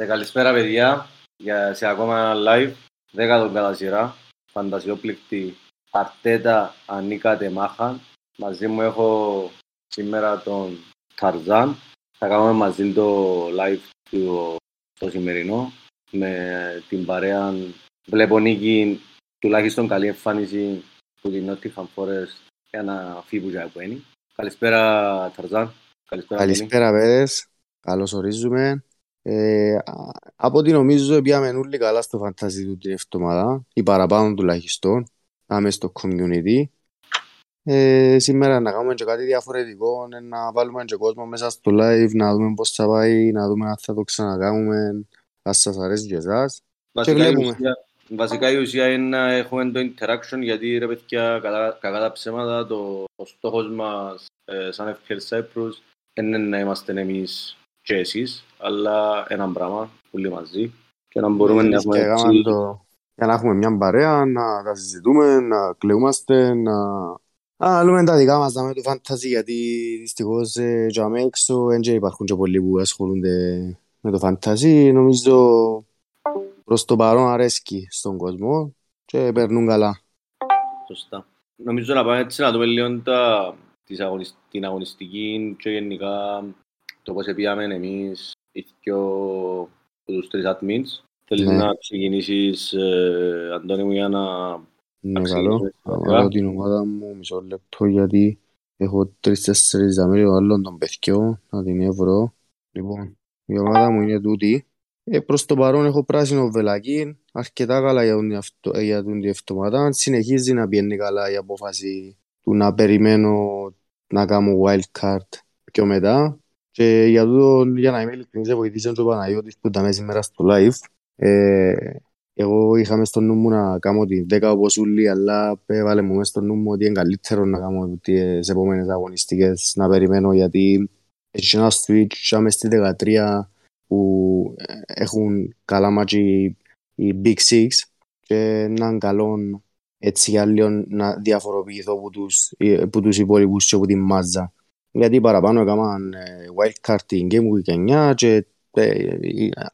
Άντε, καλησπέρα παιδιά, για, σε ακόμα ένα live, δέκατον κατά σειρά, φαντασιόπληκτη Αρτέτα Ανίκατε Μάχαν. Μαζί μου έχω σήμερα τον Ταρζάν. Θα κάνουμε μαζί το live του, το σημερινό με την παρέα. Βλέπω Νίκη τουλάχιστον καλή εμφάνιση που την Nottingham Forest για να φύγει που είναι. Καλησπέρα Ταρζάν. Καλησπέρα, Καλησπέρα παιδες. Καλώς ορίζουμε. Ε, από ό,τι νομίζω πήγαμε όλοι καλά στο φαντάζι του την εβδομάδα, ή παραπάνω τουλάχιστον, άμε στο community. Ε, σήμερα να κάνουμε και κάτι διαφορετικό, να βάλουμε και κόσμο μέσα στο live, να δούμε πώς θα πάει, να δούμε αν θα το ξανακάνουμε, αν σας αρέσει και εσάς. Βασικά, η ουσία, βασικά η ουσία είναι να έχουμε το interaction, γιατί ρε παιδιά, κατά, κατά τα ψέματα, το, ο στόχος μας ε, σαν FPL Cyprus είναι να είμαστε εμείς και εσείς, αλλά ένα πράγμα, όλοι μαζί, και να μπορούμε να έχουμε έτσι... Το... Για να έχουμε μια παρέα, να τα συζητούμε, να κλαιούμαστε, να... Α, λέμε τα δικά μας με το φανταζί, γιατί δυστυχώς ε, για μέ έξω δεν υπάρχουν και πολλοί που ασχολούνται με το φανταζί. Νομίζω προς το παρόν αρέσκει στον κόσμο και περνούν καλά. Σωστά. Νομίζω να πάμε έτσι να δούμε λίγο τα, την αγωνιστική και γενικά το πώς πήγαμε εμείς οι δυο τους τρεις admins. Θέλεις ναι. να ξεκινήσεις, ε, Αντώνη μου, για να... Ναι, καλό. Θα βάλω την ομάδα μου μισό λεπτό γιατί έχω τρεις-τέσσερις δαμέρια άλλων των παιδιών, να την ευρώ. Λοιπόν, η ομάδα μου είναι τούτη. Ε, προς το παρόν έχω πράσινο βελακί, αρκετά καλά για την, αυτο, ε, για την εβδομάδα. Συνεχίζει να πιένει καλά η απόφαση του να περιμένω να κάνω wild card πιο μετά. Και για, το, για να είμαι ειλικρινής, βοηθήσαν και ο Παναγιώτης που ήταν σήμερα στο live. Ε, εγώ είχα μες στο νου μου να κάνω την 10 όπως ούλοι, αλλά έβαλε μου στο νου μου ότι είναι καλύτερο να κάνω τις επόμενες αγωνιστικές, να περιμένω γιατί έχει ένα switch και στη 13 που έχουν καλά μάτσια οι Big Six και έναν καλό έτσι για λίγο να διαφοροποιηθώ από τους, από τους υπόλοιπους και από την μάζα γιατί παραπάνω έκαναν ε, wildcard την Game Week 9 και ε,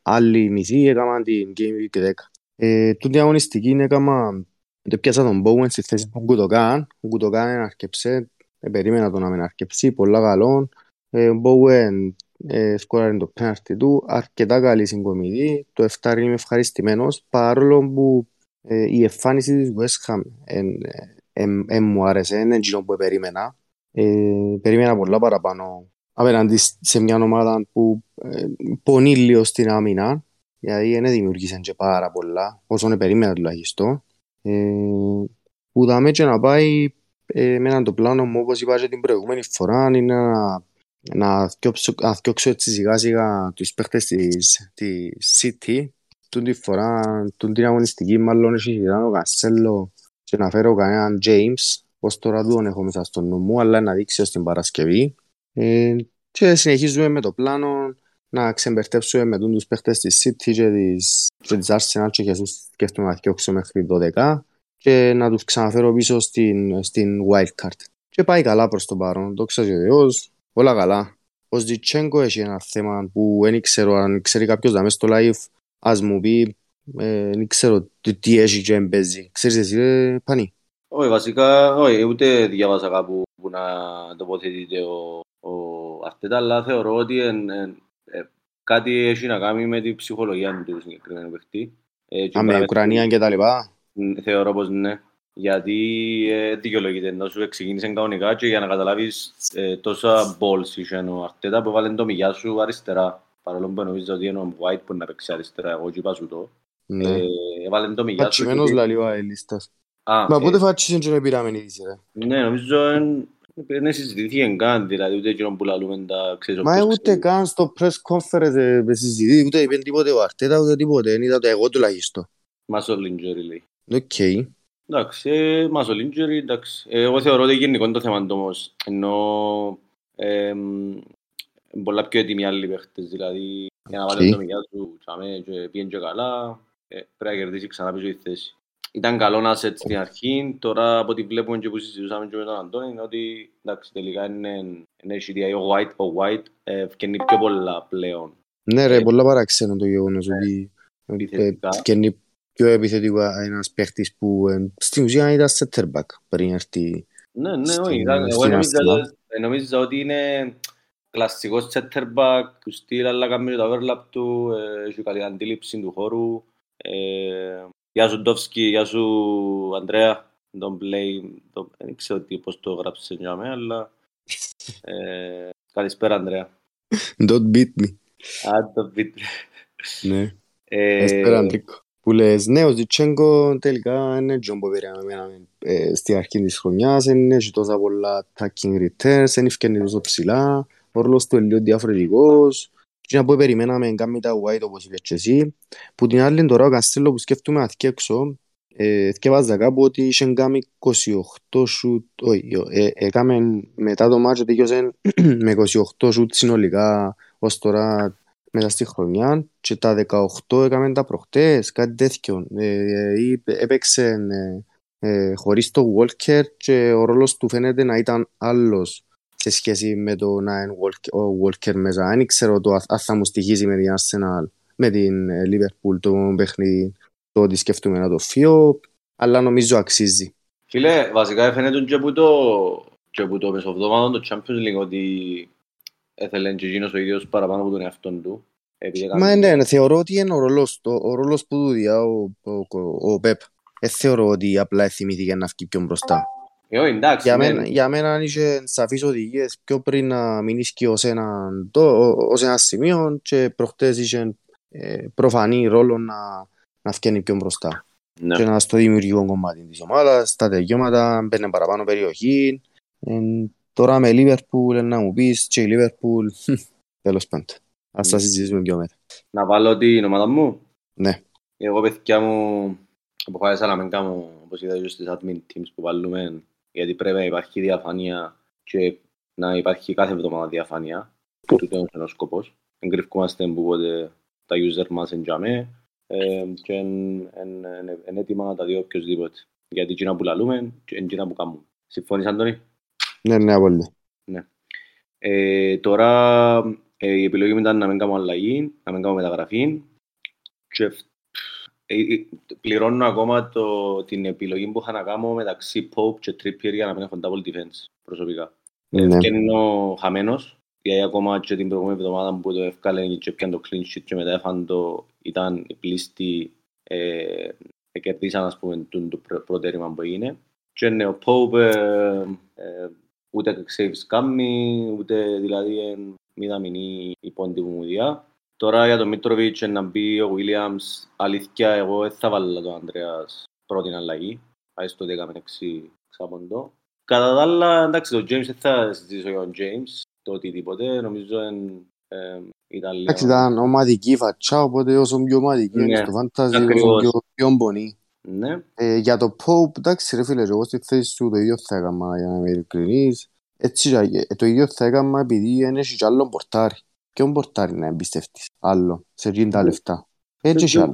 άλλοι μισοί έκαναν την Game Week 10. Ε, τούτη αγωνιστική έκανα, δεν πιάσα τον Bowen στη θέση του Γκουτοκάν. Ο Γκουτοκάν αρκεψέ, ε, περίμενα τον να μην αρκεψεί, πολλά καλό. Ε, ο Bowen ε, σκόραρε το πέναρτι του, αρκετά καλή συγκομιδή. Το 7 είμαι ευχαριστημένος, παρόλο που ε, η εμφάνιση της West Ham ε, ε, μου άρεσε, είναι εκείνο που περίμενα. Ε, περίμενα πολλά παραπάνω. Απέναντι σε μια ομάδα που ε, πονεί λίγο στην άμυνα γιατί δεν δημιουργήσαν και πάρα πολλά όσο περίμενα τουλάχιστον. Ε, που δάμε και να πάει ε, με έναν το πλάνο μου όπως είπα και την προηγούμενη φορά είναι να, να θυκιόξω έτσι σιγά σιγά τους παίχτες της, της City. Τούν τη φορά, τούν την αγωνιστική μάλλον έχει ο Κασέλο και να φέρω κανέναν James Πώς τώρα τον έχω μέσα στο νου μου, αλλά να δείξει στην Παρασκευή. Ε, και συνεχίζουμε με το πλάνο να ξεμπερτέψουμε με τους παίχτες της City και της, και της Arsenal και Jesus σκέφτομαι να διώξω μέχρι 12 και να τους ξαναφέρω πίσω στην, στην wildcard. Και πάει καλά προς το παρόν, το ξέρει ο Θεός, όλα καλά. Ο Ζιτσέγκο έχει ένα θέμα που δεν ξέρω αν ξέρει κάποιος να μέσα στο live, ας μου πει, ε, δεν ξέρω τι έχει και εμπέζει. Ξέρεις εσύ, ε, Πανί. Όχι, βασικά, όχι, ούτε διάβασα κάπου που να τοποθετείται ο, ο Αρτέτα, αλλά θεωρώ ότι εν, εν, ε, κάτι έχει να κάνει με την ψυχολογία του συγκεκριμένου παιχτή. Ε, Α, με Ουκρανία και τα λοιπά. Θεωρώ πως ναι. Γιατί ε, δικαιολογείται, ενώ σου ξεκίνησε κανονικά και για να καταλάβεις ε, τόσα balls είχε ο Αρτέτα που βάλει το μηγιά σου αριστερά. Παρόλο που νομίζω ότι είναι ο White που να παίξει αριστερά, εγώ και είπα σου το. Ναι. Ε, βάλει το μηγιά σου. Πατσιμένος λαλεί ο αελίστας. Μα πότε φάτσισαν και με πήραμε είδηση ρε; Ναι, νομίζω δεν συζητήθηκε καν, δηλαδή ούτε εκείνο που λαλούμε τα ξέρεις Μα ούτε καν στο press conference δεν συζητήθηκε, ούτε είπε τίποτε ο Αρτέτα, ούτε τίποτε, δεν είδα το εγώ τουλάχιστον. Muscle injury λέει. Οκ. Εντάξει, muscle injury, εντάξει. Εγώ θεωρώ ότι γενικό το θέμα όμως, ενώ πολλά πιο έτοιμοι άλλοι παίχτες, δηλαδή για να βάλει το μηγιά σου και πήγαινε και καλά, πρέπει να κερδίσει ξανά πίσω η θέση ήταν καλό να σε στην αρχή, τώρα από ό,τι βλέπουμε και που συζητούσαμε και με τον Αντώνη είναι ότι εντάξει, τελικά είναι, είναι HDI, ο White, ο White ε, ευκαινεί πιο πολλά πλέον Ναι ρε, Ε, πολλά παράξενο το γεγονός ναι, ότι επιθετικά. βγαίνει πιο επιθετικά ένας παίχτης που ε, στην ουσία ήταν center back πριν έρθει Ναι, ναι, στην- όχι. ήταν- Εγώ στην νόμιζα, Αστυνά. ε, νόμιζα ότι είναι κλασσικός center back του στυλ, αλλά κάνει και το overlap του, ε, έχει καλή αντίληψη του χώρου. Ε, Γεια σου Ντόφσκι, γεια σου Ανδρέα. Don't blame, το- δεν ξέρω τι, πώς το γράψε για μένα, αλλά ε, καλησπέρα Ανδρέα. Don't beat me. Αν το πείτε. Ναι. Ε, Έσπερα Αντρίκο. Που λες, ναι, ο Ζιτσέγκο τελικά είναι τζον που περιμέναμε ε, στη αρχή της χρονιάς, είναι έχει τόσα πολλά attacking returns, δεν ευκαινεί τόσο ψηλά, ο ρόλος του είναι λίγος διαφορετικός. Και να που περιμέναμε κάνει τα white όπως είπες και εσύ. Που την άλλη τώρα ο Καστέλο που σκέφτομαι να θυκεί έξω, ε, θυκεύαζα κάπου ότι είχε κάνει 28 σουτ, όχι, ε, έκαμε μετά το μάτσο τελειώσε με 28 σουτ συνολικά ως τώρα μέσα στη χρονιά και τα 18 έκαμε τα προχτές, κάτι τέτοιο. Ε, ή έπαιξε ε, ε, χωρίς το Walker και ο ρόλος του φαίνεται να ήταν άλλος σε σχέση με το να είναι Walker, ο Walker μέσα. Δεν ξέρω το, αν θα μου στοιχίζει με την Arsenal, με την ε, Liverpool το παιχνίδι, το ότι σκέφτομαι να το φύγω, αλλά νομίζω αξίζει. Φίλε, βασικά φαίνεται και από το, και από το μεσοβδόμαδο το Champions League ότι έθελε και εκείνος ο ίδιος παραπάνω από τον εαυτό του. Επειδή έκανε- Μα ναι, ναι, θεωρώ ότι είναι ο ρόλος, το, ο ρόλος που του διά ο, ο, ο, ο Πεπ. Δεν θεωρώ ότι απλά θυμήθηκε να βγει πιο μπροστά. Ε, όχι, εντάξει, Για ναι. μένα, για μένα αν είχε σαφείς οδηγίες πιο πριν να μην ισχύει ως ένα, το, ως ένα σημείο και προχτές είχε ε, προφανή ρόλο να, να βγαίνει πιο μπροστά. Ναι. Και να στο δημιουργικό κομμάτι της ομάδας, στα τελειώματα, μπαίνει παραπάνω περιοχή. Ε, τώρα με Liverpool να μου πεις και η Liverpool, τέλος πάντων. Ας τα Ναι. συζητήσουμε πιο μετά. Να βάλω την ομάδα μου; Ναι. Εγώ, παιδιά μου, αποφάσισα να μην κάνω, όπως είδα και στις admin teams που βάλουμε, γιατί πρέπει να υπάρχει διαφάνεια και να υπάρχει κάθε εβδομάδα διαφάνεια. Τούτο είναι ο σκοπός. Εγκρυφκούμαστε που πότε τα user μας εντιαμέ ε, και είναι έτοιμα να τα δει οποιοσδήποτε. Γιατί εκείνα που λαλούμε και εκείνα που κάνουμε. Συμφωνείς, Αντώνη; Ναι, ναι, απόλυτα. Ε, τώρα ε, η επιλογή μου ήταν να μην κάνω αλλαγή, να μην κάνω μεταγραφή και ε, ε, πληρώνω ακόμα το, την επιλογή που είχα να κάνω μεταξύ Pope και Trippier για να μην έχω double defense προσωπικά. Ναι. Και είναι ο χαμένος, γιατί ακόμα και την προηγούμενη εβδομάδα που το έφκαλε και πιάνε το clean sheet και μετά έφαν το, ήταν οι πλήστοι ε, ε, κερδίσαν ας πούμε το, το πρω- προτέρημα που έγινε. Και είναι ο Pope ε, ε, ούτε saves κάνει, ούτε δηλαδή εν μηδαμινή η πόντη που μου διά. Τώρα για τον Μίτροβιτς να μπει ο Williams, αλήθεια εγώ δεν θα βάλω τον Ανδρέας πρώτη αλλαγή. Πάει στο 10 6 ξαποντό. Κατά τα άλλα, εντάξει, το James δεν θα συζητήσω για τον James, το οτιδήποτε, νομίζω εν, ε, ήταν λίγο... Εντάξει, ήταν ομαδική φατσά, οπότε όσο πιο ομαδική είναι Ναι, στο fantasy, όσο ακριβώς. πιο, πιο μπονή. Ναι, Ε, για το Pope, εντάξει ρε φίλε, εγώ στη θέση σου το ίδιο θα έκανα για να είμαι ειλικρινής. Έτσι, ε, το ίδιο θα έκανα επειδή δεν έχει κι άλλο πορτάρι. Ποιον πορτάρι να εμπιστευτείς, άλλο, σε εκείνη τα Ναι. λεφτά. Έτσι έχει άλλο.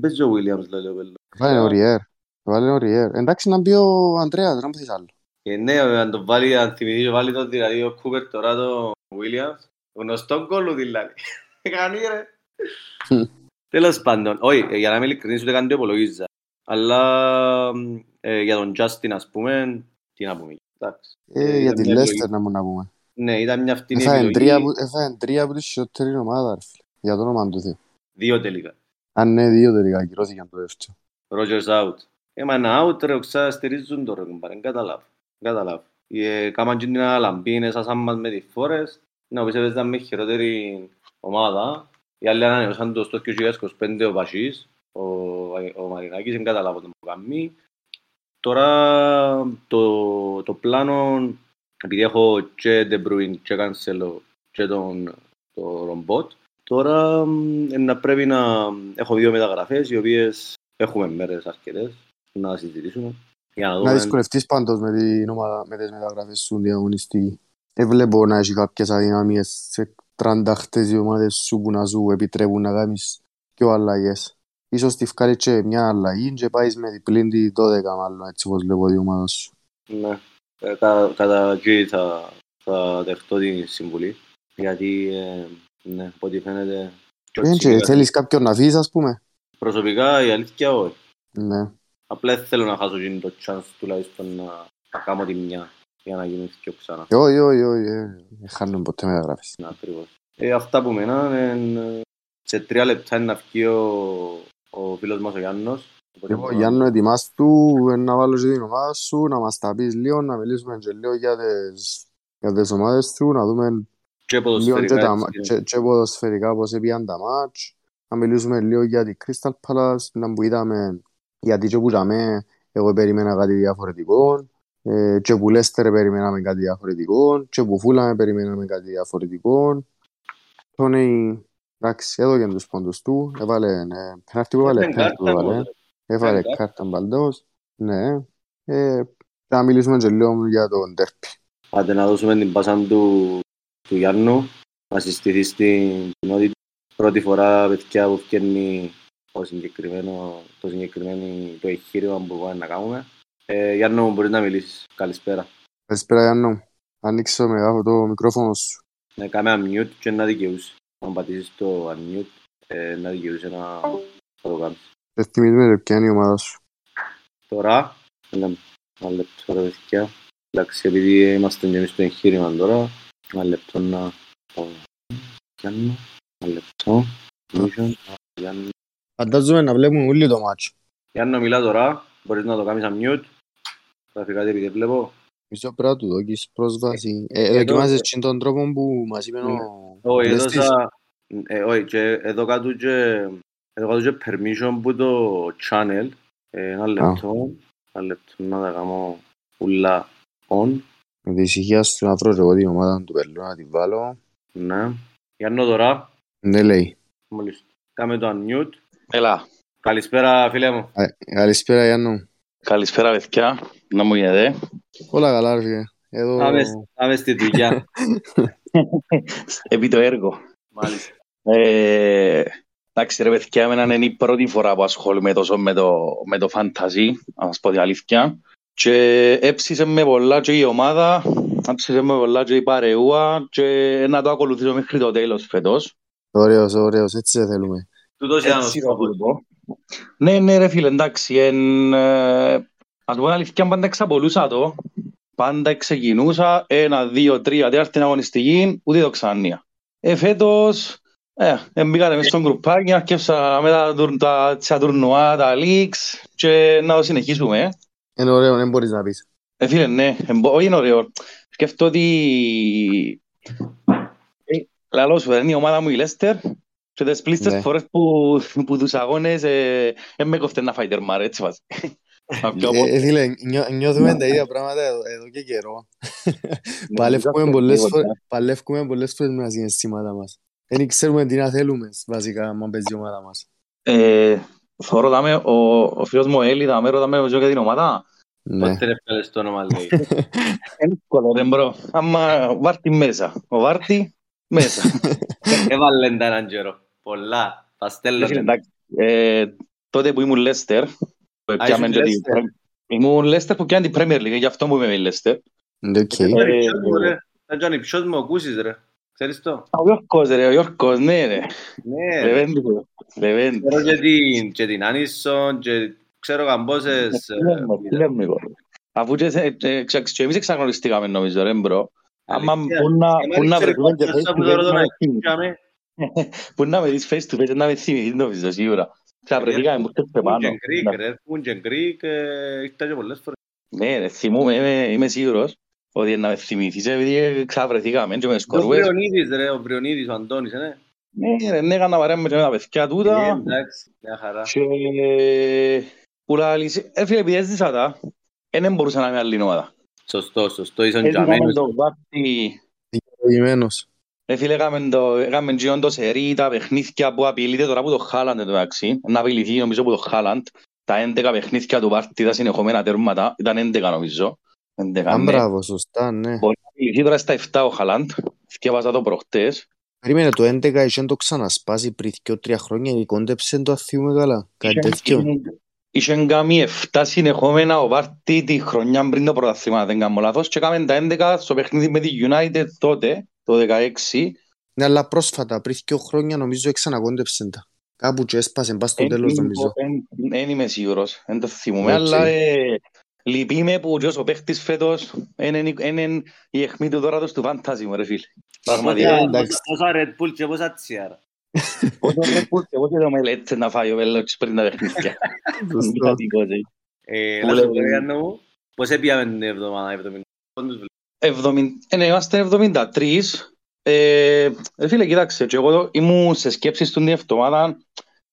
Παίζει ο Williams, λέει ο Πέλο. Βάλε ο Ριέρ. Βάλε ο Ριέρ. Εντάξει να μπει ο Ανδρέας, δεν πεις άλλο. Και ναι, αν το βάλει, αν θυμηθείς και βάλει το δηλαδή ο Κούπερ τώρα το Williams, γνωστό κόλλου δηλαδή. Κάνει ρε. Μμ. Τέλος πάντων, όχι, ε, για να είμαι ειλικρινής ούτε καν το υπολογίζα. Αλλά ε, για τον Justin ας πούμε, τι να πούμε. Εντάξει. Ε, Ε, για ήταν τη μια Λέστερ επιλογή. να μου να πούμε. Ναι, ήταν μια φτηνή Έφαγε τρία επιλογή, από- έφαγε τρία από τη χειρότερη ομάδα, ρε φίλε. Για το όνομα του Θεού. δύο τελικά. Αν ναι, δύο τελικά ακυρώθηκαν το δεύτερο. Rogers out. Ε, μα ένα out ρε, οξά στηρίζουν τώρα, κουμπάρε, δεν καταλάβω. Δεν καταλάβω. Ε, κάμαν και την αλαμπίνες, σαν μας με τις φόρες, να πεις έπαιζαν με χειρότερη ομάδα. Οι άλλοι ανανεώσαν το στο 2025 ο Πασίς, ο, ο Μαρινάκης, δεν καταλάβω τον που κάνει. Τώρα το, το πλάνο, επειδή έχω και De Bruyne και Cancelo και τον, το Ρομπότ, τώρα μ, ε, να πρέπει να έχω δύο μεταγραφές οι οποίες έχουμε μέρες αρκετές να συζητήσουμε. Για να Να δούμε. δυσκολευτείς πάντως με, την ομάδα, με τις μεταγραφές σου διαγωνιστική. Δεν βλέπω να έχει κάποιες αδυναμίες σε τρανταχτές οι ομάδες σου που να σου επιτρέπουν να κάνεις πιο αλλαγές. Ίσως τη βγάλει και μια αλλαγή και πάεις με διπλήν τη 12 μάλλον έτσι όπως βλέπω την ομάδα σου. Ναι. Ε, κα- κατά εκεί θα, θα δεχτώ την συμβουλή. Γιατί ε, Ναι, από ό,τι φαίνεται. Δεν και θέλεις κάποιον να αφήσεις, ας πούμε; Προσωπικά η αλήθεια όχι. Ναι. Απλά δεν θέλω να χάσω γίνει το chance τουλάχιστον να κάνω τη μια για να γίνει πιο ξανά. Όχι, όχι, όχι. Δεν χάνουμε ποτέ μεταγράφεις. Ναι, ακριβώς. Ε, αυτά που μένα είναι σε τρία λεπτά είναι να βγει ο, ο φίλος μας ο Γιάννος. Λοιπόν, Γιάννο, ετοιμάσου του να βάλω και την ομάδας σου, να μας τα πεις λίγο, να μιλήσουμε και λίγο για τις, για τις ομάδες του, να δούμε και ποδοσφαιρικά, λίγο και, τα, και, και ποδοσφαιρικά πώς έπιαν τα μάτς, να μιλήσουμε λίγο για την Crystal Palace, να που είδαμε, γιατί και που είδαμε, εγώ περίμενα κάτι διαφορετικό, ε, και που Λέστερ περιμέναμε κάτι διαφορετικό, και που Φούλαμε περιμέναμε κάτι διαφορετικό. Τόνι, εντάξει, εδώ και τους πόντους του, έβαλε, ναι, πέναρτη που έβαλε, πέναρτη που έβαλε. Έβαλε κάρτα μπαλντός. Ναι. Ε, να μιλήσουμε και λίγο για τον τέρπι. Άντε να δώσουμε την πάσα του, του Γιάννου να συστηθεί στην κοινότητα. Πρώτη φορά παιδιά που φτιάχνει το συγκεκριμένο, το συγκεκριμένο το εγχείρημα που πάμε να κάνουμε. Ε, Γιάννο, μπορείς να μιλήσεις. Καλησπέρα. Καλησπέρα Γιάννο. Ανοίξω με αυτό το μικρόφωνο σου. Ναι, κάμε unmute και να δικαιούσε. Αν πατήσεις το unmute, ε, να δικαιούσε να το κάνεις. Δεν θυμίζουμε ποια είναι η ομάδα σου. Τώρα, ένα, ένα λεπτό ρε παιδιά. Εντάξει, επειδή είμαστε και εμείς στο εγχείρημα τώρα, ένα λεπτό να το κάνω. Ένα λεπτό. Φαντάζομαι να βλέπουμε όλοι το μάτσο. Γιάννο, μιλά τώρα. Μπορείς να το κάνεις unmute. Θα φύγατε επειδή βλέπω. Μισό πρέπει να του δώκεις πρόσβαση. Ε, δοκιμάζεις και τον τρόπο που μας είπε ο... Όχι, έδωσα... Όχι, και εδώ κάτω και εδώ κάτω και permission που το channel. Ε, ένα λεπτό. Ένα λεπτό να τα κάνω ούλα on. Με τη ησυχία σου να βρω εγώ την ομάδα του Περλού να την βάλω. Ναι. Γιάννο τώρα. Ναι λέει. Μόλις. Κάμε το unmute. Έλα. Καλησπέρα φίλε μου. Καλησπέρα Γιάννο. Καλησπέρα παιδιά. Να μου γίνεται. Όλα καλά ρε φίλε. Εδώ... Πάμε στη δουλειά. Επί το έργο. Μάλιστα. Ε, Εντάξει ρε παιδιά, εμένα είναι η πρώτη φορά που ασχολούμαι τόσο με το, με το fantasy, να σας πω την αλήθεια. Και έψησε με πολλά και η ομάδα, έψησε με πολλά και η παρεούα και να το ακολουθήσω μέχρι το τέλος φέτος. Ωραίος, ωραίος, έτσι δεν θέλουμε. Τούτος ήταν ο Ναι, ναι ρε φίλε, εντάξει, εν, ε, ας πω την αλήθεια, πάντα εξαπολούσα το. Πάντα ξεκινούσα ένα, δύο, τρία, τέταρτη αγωνιστική, ούτε το ξανία. Ε, φέτος, ε, μπήκατε μες στον γκρουπάκι, αρκεύσα με τα, τα τουρνουά, τα leaks και να το συνεχίσουμε. Είναι ωραίο, δεν μπορείς να πεις. Ε, φίλε, ναι, όχι είναι ωραίο. Σκέφτω ότι... Ε, λαλός σου, είναι η ομάδα μου η Λέστερ και τις πλήστες ναι. φορές που, που τους αγώνες ε, με κοφτεί να φάει τερμάρ, έτσι βάζει. Ε, φίλε, νιώθουμε τα ίδια πράγματα εδώ και καιρό. Παλεύκουμε πολλές φορές με τα συναισθήματα μας. Δεν ξέρουμε τι να θέλουμε βασικά άμα παίζει η ομάδα μας. Ε, Θωρώ δάμε, ο, ο φίλος μου Έλλη δάμε ρωτάμε για την ομάδα. Ναι. Πότε ρε φέλες το όνομα λέει. Εύκολο ρε μπρο. Άμα Βάρτη μέσα. Ο Βάρτη μέσα. Έβαλε τα έναν καιρό. Πολλά. Τα στέλνω. Ε, τότε που ήμουν Λέστερ. Ήμουν Λέστερ που πιάνε την Premier League. Γι' αυτό μου είμαι η Λέστερ. Τζόνι, ποιος μου ακούσεις ρε; Ξέρεις το; Ο Γιώργος ρε, ο Γιώργος, ναι ρε. Ναι. Λεβέντη. Λεβέντη. Ξέρω και την, και την Άνισον και ξέρω καμπόσες... Λέμε εγώ. Αφού και εμείς εξαγνωριστήκαμε νομίζω ρε μπρο. Άμα που να βρεθούμε και face to face Που να με δεις face to face να με θυμηθείς νομίζω σίγουρα. Ξαπρεθήκαμε που τέτοιο πάνω. Πούν και γκρίκ, ήρθα και πολλές φορές. Ναι ρε, θυμούμαι, είμαι σίγουρος ότι να με θυμηθείς επειδή ξαβρεθήκαμε και με σκορούες. Ο Βριονίδης ρε, ο Βριονίδης, ο Αντώνης, ναι. Ναι ρε, ναι, έκανα παρέμμε και με τα παιδιά τούτα. Ναι, εντάξει, μια χαρά. Και που λαλείς, ε φίλε, επειδή έζησα τα, δεν μπορούσα να είμαι άλλη ομάδα. Σωστό, σωστό, ήσαν τζαμένος. Δικαιολογημένος. Ε φίλε, έκαμε και όντως ερή τα παιχνίδια που απειλείται τώρα από το Χάλαντ εδώ εντάξει. Να απειληθεί νομίζω από το Χάλαντ. Τα 11 παιχνίδια του πάρτι τα συνεχόμενα τέρματα, ήταν 11 νομίζω. Αν μπράβο, σωστά, ναι. Μπορεί να μιληθεί τώρα στα 7 ο Χαλάντ, θυκεύασα το προχτές. Περίμενε, το 11 είχε το ξανασπάσει πριν και τρία χρόνια και κόντεψε το αθιούμε καλά. Κάτι τέτοιο. Είχε κάνει 7 συνεχόμενα ο Βάρτη τη χρονιά πριν το πρωταθλήμα, δεν κάνω λάθος, και έκαμε τα 11 στο παιχνίδι με τη United τότε, το 16. Ναι, αλλά πρόσφατα, πριν δύο χρόνια νομίζω ξανακόντεψε τα. Κάπου και έσπασε πας στο τέλος νομίζω. Δεν είμαι σίγουρος, δεν το θυμούμαι, αλλά ε, λυπήμαι που ο παίχτης φέτος είναι η αιχμή του δώρατος του φαντάζι μου ρε φίλε. Πραγματικά. Πόσα Red Bull και πόσα τσιάρα. Πόσα Red Bull και πόσα το μελέτσε να φάει ο Βέλος πριν τα παιχνίδια. Πώς έπιαμε την εβδομάδα, 70. Είμαστε 73 ε, φίλε, κοίταξε, και εγώ ήμουν σε σκέψεις του την εβδομάδα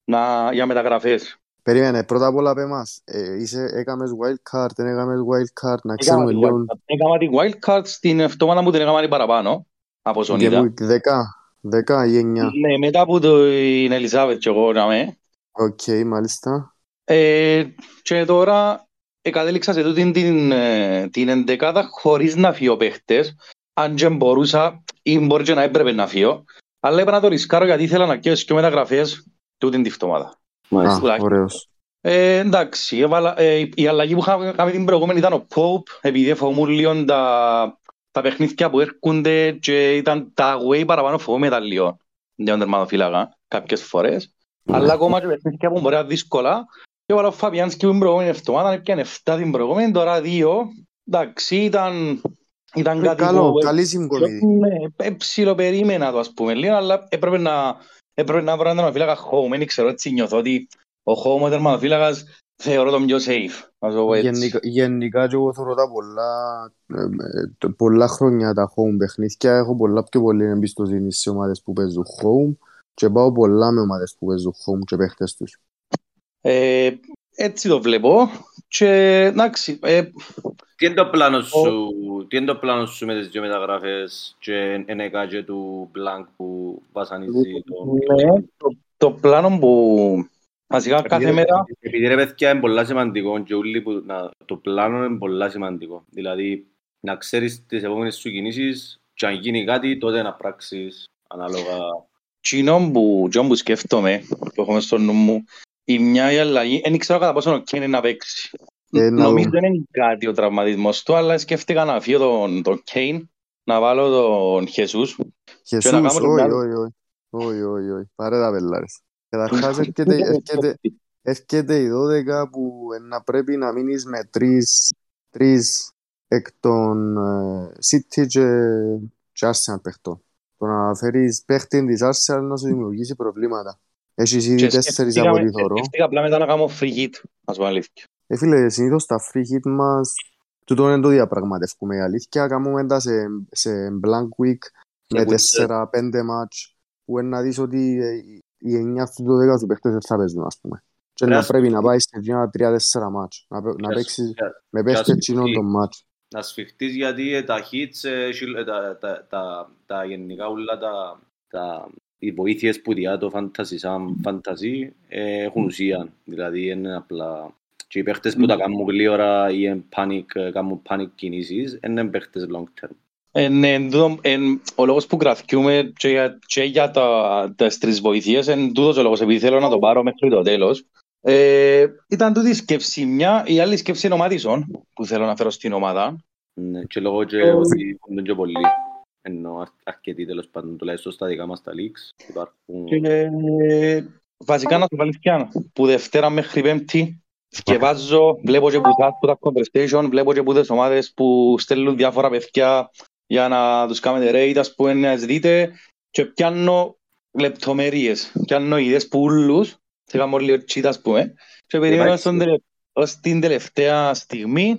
να, για μεταγραφές. Περίμενε, πρώτα απ' όλα πέ μας, ε, είσαι, έκαμες wild card, δεν έκαμες wild card, να ξέρουμε λίγο. Έκαμα τη wild card στην εβδομάδα μου την έκαμα την παραπάνω, από Σονίδα. Δέκα, δέκα ή εννιά. Ναι, μετά από την Ελισάβετ και εγώ να με. Οκ, okay, μάλιστα. Ε, και τώρα εκατέληξα σε τούτη την, ε, την εντεκάδα χωρίς να φύγω παίχτες, αν και μπορούσα ή μπορεί και να έπρεπε να φύγω. Αλλά έπρεπε να το ρισκάρω γιατί ήθελα να καίω και μεταγραφές τούτην τη φτωμάδα. Μάλιστα, ωραίος. Ε, εντάξει, έβαλα, ε, η αλλαγή που είχαμε κάνει την προηγούμενη ήταν ο Pope, επειδή φοβούμουν λίγο τα, τα παιχνίδια που έρχονται και ήταν τα way παραπάνω φοβούμαι τα λίγο. Δεν τον τερματοφύλακα κάποιες φορές. Mm. Αλλά ακόμα και παιχνίδια που μπορεί να δύσκολα. Και έβαλα ο Φαβιάνσκι που την προηγούμενη εβδομάδα, έπιανε 7 την προηγούμενη, τώρα 2. Εντάξει, ήταν ήταν κάτι καλό, που... καλή συμβολή. Ναι, ψιλοπερίμενα το ας πούμε λίγο, αλλά έπρεπε να, έπρεπε να βρω ένα τερματοφύλακα home. Δεν ξέρω, έτσι νιώθω ότι ο home ο τερματοφύλακας θεωρώ τον πιο safe. Να το πω έτσι. Γενικά, γενικά και εγώ θεωρώ τα πολλά, ε, πολλά χρόνια τα home παιχνίδια. Έχω πολλά πιο πολύ εμπιστοσύνη σε ομάδες που παίζουν home και πάω πολλά με ομάδες που παίζουν home και παίχτες τους. Ε, έτσι το βλέπω. Και εντάξει. Ε, τι είναι το πλάνο σου, τι είναι το πλάνο σου με τις δύο μεταγραφές και ενέκα και του Blanc που βασανίζει το... Ναι, το, το πλάνο που βασικά κάθε μέρα... Επειδή ρε παιδιά είναι πολλά σημαντικό και ούλοι που να, το πλάνο είναι πολλά σημαντικό. Δηλαδή να ξέρεις τις επόμενες σου κινήσεις και αν γίνει κάτι τότε να πράξεις ανάλογα... Τι που, που σκέφτομαι, που έχουμε στο νου μου, η μια η αλλαγή, δεν ξέρω κατά πόσο είναι να παίξει. Ε, Νομίζω δεν είναι κάτι ο τραυματισμός του, αλλά σκέφτηκα να φύγω τον, τον Κέιν, να βάλω τον Χεσούς. Χεσούς, όχι, όχι, όχι. Όχι, όχι, όχι. Πάρε τα πελάρες. Καταρχάς έρχεται η 12 που να πρέπει να μείνεις με τρεις, τρεις εκ των uh, City και, και Arsenal παιχτών. Το να φέρεις παίχτη της Arsenal να σου δημιουργήσει προβλήματα. Έχεις ήδη τέσσερις από τη θωρώ. Σκέφτηκα απλά μετά να κάνω free hit, ας πω αλήθεια. Ε, φίλε, συνήθως τα free hit μας, τούτο είναι το διαπραγματεύουμε. Η αλήθεια, κάνουμε τα σε, σε blank week με 4-5 μάτς, που είναι να δεις ότι οι 9 αυτού του 10 σου παίχτες θα παίζουν, ας πούμε. Και να πρέπει να πάει σε 3-4 μάτς, να, να παίξεις με παίχτες τσινών τον μάτς. Να σφιχτείς γιατί τα hits, τα γενικά όλα τα οι βοήθειες που διά το φαντασί σαν φαντασί ε, έχουν ουσία. Δηλαδή είναι απλά... Και οι παίχτες που τα κάνουν γλύωρα ή panic, κάνουν panic κινήσεις είναι παίχτες long term. Ε, ναι, εν, ο λόγος που κρατιούμε και για, και για τα, τις τρεις βοήθειες είναι τούτος ο λόγος επειδή θέλω να το πάρω μέχρι το τέλος. Ε, ήταν τούτη η σκέψη μια, η άλλη σκέψη είναι ο Μάτισον που θέλω να φέρω στην ομάδα. Ναι, και λόγω και ότι είναι και πολύ ενώ αρκετοί τέλος πάντων τουλάχιστον στα δικά μας τα leaks υπάρχουν... Και, βασικά να το βάλεις πια, που Δευτέρα μέχρι Πέμπτη σκευάζω, βλέπω και που τα conversation, βλέπω και που τις ομάδες που στέλνουν διάφορα παιδιά για να τους κάνετε rate, ας πούμε, να δείτε και πιάνω λεπτομέρειες, πιάνω ιδέες που ούλους, σε κάνω λίγο τσίτα, ας πούμε, και περιμένω ως την τελευταία στιγμή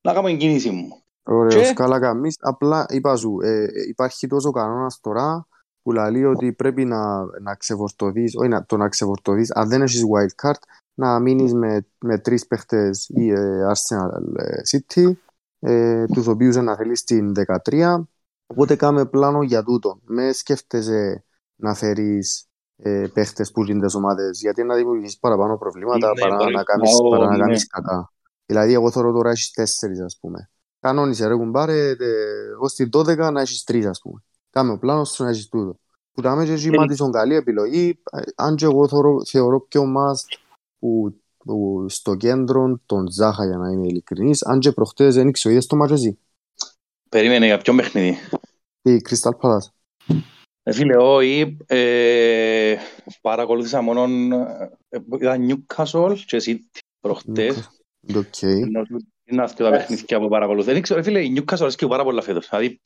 να κάνω την κίνηση μου. Ωραίος, καλά καμίς. Απλά είπα σου, ε, υπάρχει τόσος κανόνας τώρα που λέει ότι πρέπει να, να ξεφορτωθείς, όχι να, το να ξεφορτωθείς, αν δεν έχεις wild card, να μείνεις με, με τρεις παίχτες ή ε, Arsenal ε, City, ε, τους οποίους να θέλεις στην 13. Οπότε κάμε πλάνο για τούτο. Με σκέφτεσαι να φέρεις ε, παίχτες που είναι τις ομάδες, γιατί να δημιουργήσεις παραπάνω προβλήματα ναι, παρά, να κάνεις, παρά να κάνεις ναι. κακά. Δηλαδή, εγώ θέλω τώρα έχεις τέσσερις, ας πούμε. Κανόνισε ρε κουμπάρε, ως την 12 να έχεις τρεις ας πούμε. Κάμε ο πλάνος σου να έχεις τούτο. Που τα μέσα εκεί μάτισαν καλή επιλογή, αν και εγώ θεωρώ, θεωρώ πιο μας που, που στο κέντρο τον Ζάχα για να είμαι ειλικρινής, αν και προχτές δεν ήξω, είδες το μάτσο εσύ. Περίμενε για ποιο παιχνίδι. Η Crystal Palace. Ε, φίλε, όχι, ε, παρακολούθησα μόνο ε, είδα Newcastle και City προχτές. Οκ. Είναι αυτά τα παιχνίδια που παρακολουθώ. Δεν ξέρω, φίλε, η Newcastle αρέσκει πάρα πολλά φέτος. Δηλαδή,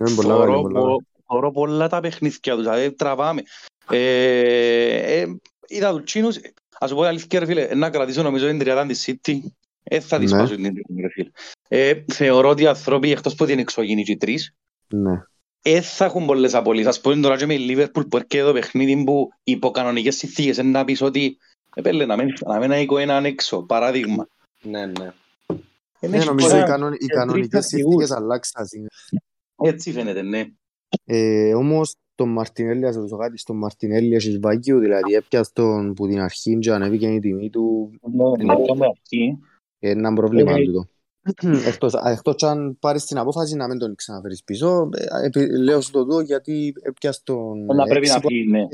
Είναι πολλά καλή, θωρώ πολλά καλή. πο- θωρώ πολλά τα παιχνίδια τους, δηλαδή τραβάμε. Ε, ε, είδα τους Τσίνους, ας σου πω την αλήθεια ρε φίλε, να κρατήσω νομίζω την τριάδα της City, ε, θα τη Ναι. σπάσω την τριάδα ρε φίλε. Ε, θεωρώ ότι οι άνθρωποι, εκτός που είναι εξωγήινοι και οι τρεις, Ναι. ε, θα έχουν πολλές απολύσεις. Ας πούμε τώρα και με η Liverpool που έρχεται το παιχνίδι που υπό κανονικές συνθήκες είναι να πεις ότι ε, πέλε, να μην, να μην έχω έναν έξω, παράδειγμα. Ναι, ναι. Ε, Ναι, έχει νομίζω τώρα οι, κανον, οι και κανονικές τρεις συνθήκες αρχηγούς. αλλάξαν. είναι. Έτσι φαίνεται, ναι. Ε, όμως τον Μαρτινέλli, ας ρωτήσω κάτι, στον Μαρτινέλli έχεις βάγιο, δηλαδή έπιας τον που την αρχή και ανέβηκε η τιμή του, Ναι, ναι, το με αρχή. ε, ένα πρόβλημα Ε, τούτο. Εκτός, α, εκτός κι αν πάρεις την απόφαση να μην τον ξαναφέρεις πίσω, ε, επι- λέω σου το δω γιατί έπιας τον Να πρέπει να 6 φύγει, ναι.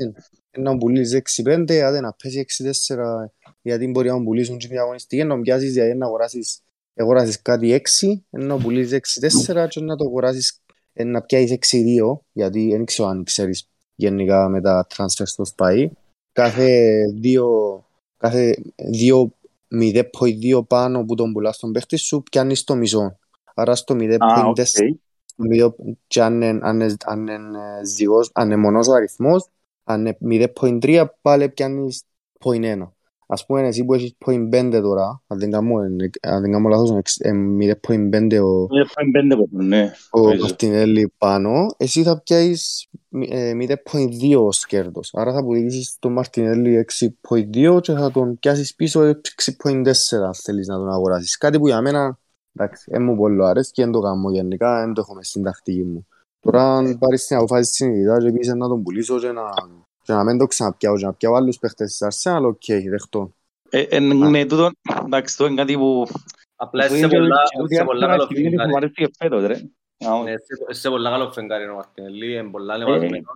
να πουλήσεις 6-5, άντε να πέσει 6-4, γιατί μπορεί να πουλήσουν και μια αγωνιστική, να πιάσεις γιατί να αγοράσεις, αγοράσεις κάτι 6, να πουλήσεις 6-4 και να το αγοράσεις, ε, να πιάσεις 6-2, γιατί δεν ξέρω αν ξέρεις γενικά με τα transfer στο σπάι. Κάθε δύο, κάθε δύο 0.2 πάνω που τον πουλάς τον παίχτη σου, πιάνεις το μισό. Άρα στο 0.4 Α, οκ. μηδέν- και αν είναι, αν είναι, αν είναι ζυγός, αν είναι μονός ο αριθμός, αν είναι 0.3 πάλι πιάνεις 0.1. Ας πούμε εσύ που έχεις 0.5 τώρα, αν δεν κάνω, αν δεν κάνω λάθος, είναι εξ- ε, 0.5 ο, Είναι πέντε πέντε, ναι. ο νομίζω. Μαρτινέλι πάνω, εσύ θα πιάσεις ε, 0.2 ως κέρδος. Άρα θα πουλήσεις τον Μαρτινέλι 6.2 και θα τον πιάσεις πίσω 6.4 αν θέλεις να τον αγοράσεις. Κάτι που για μένα, εντάξει, δεν μου πολύ αρέσει και δεν το κάνω γενικά, δεν το έχω μες στην τακτική μου. Τώρα αν πάρεις την απόφαση συνειδητά και πεις να τον πουλήσω και να, και να μην το ξαναπιάω και να πιάω άλλους παίχτες της Arsenal, οκ, δεχτώ. Ε, ε, ναι, τούτο, εντάξει, το είναι κάτι που... Απλά που είσαι είναι πολλά, και- είσαι πολλά καλό και- και- που μου φεγγάρι. αρέσει και φέτος, ρε. Α, Ναι, είσαι- είσαι πολλά καλό φεγγάρι ο Μαρτινελli, είναι πολλά Ε, λεβασμένο.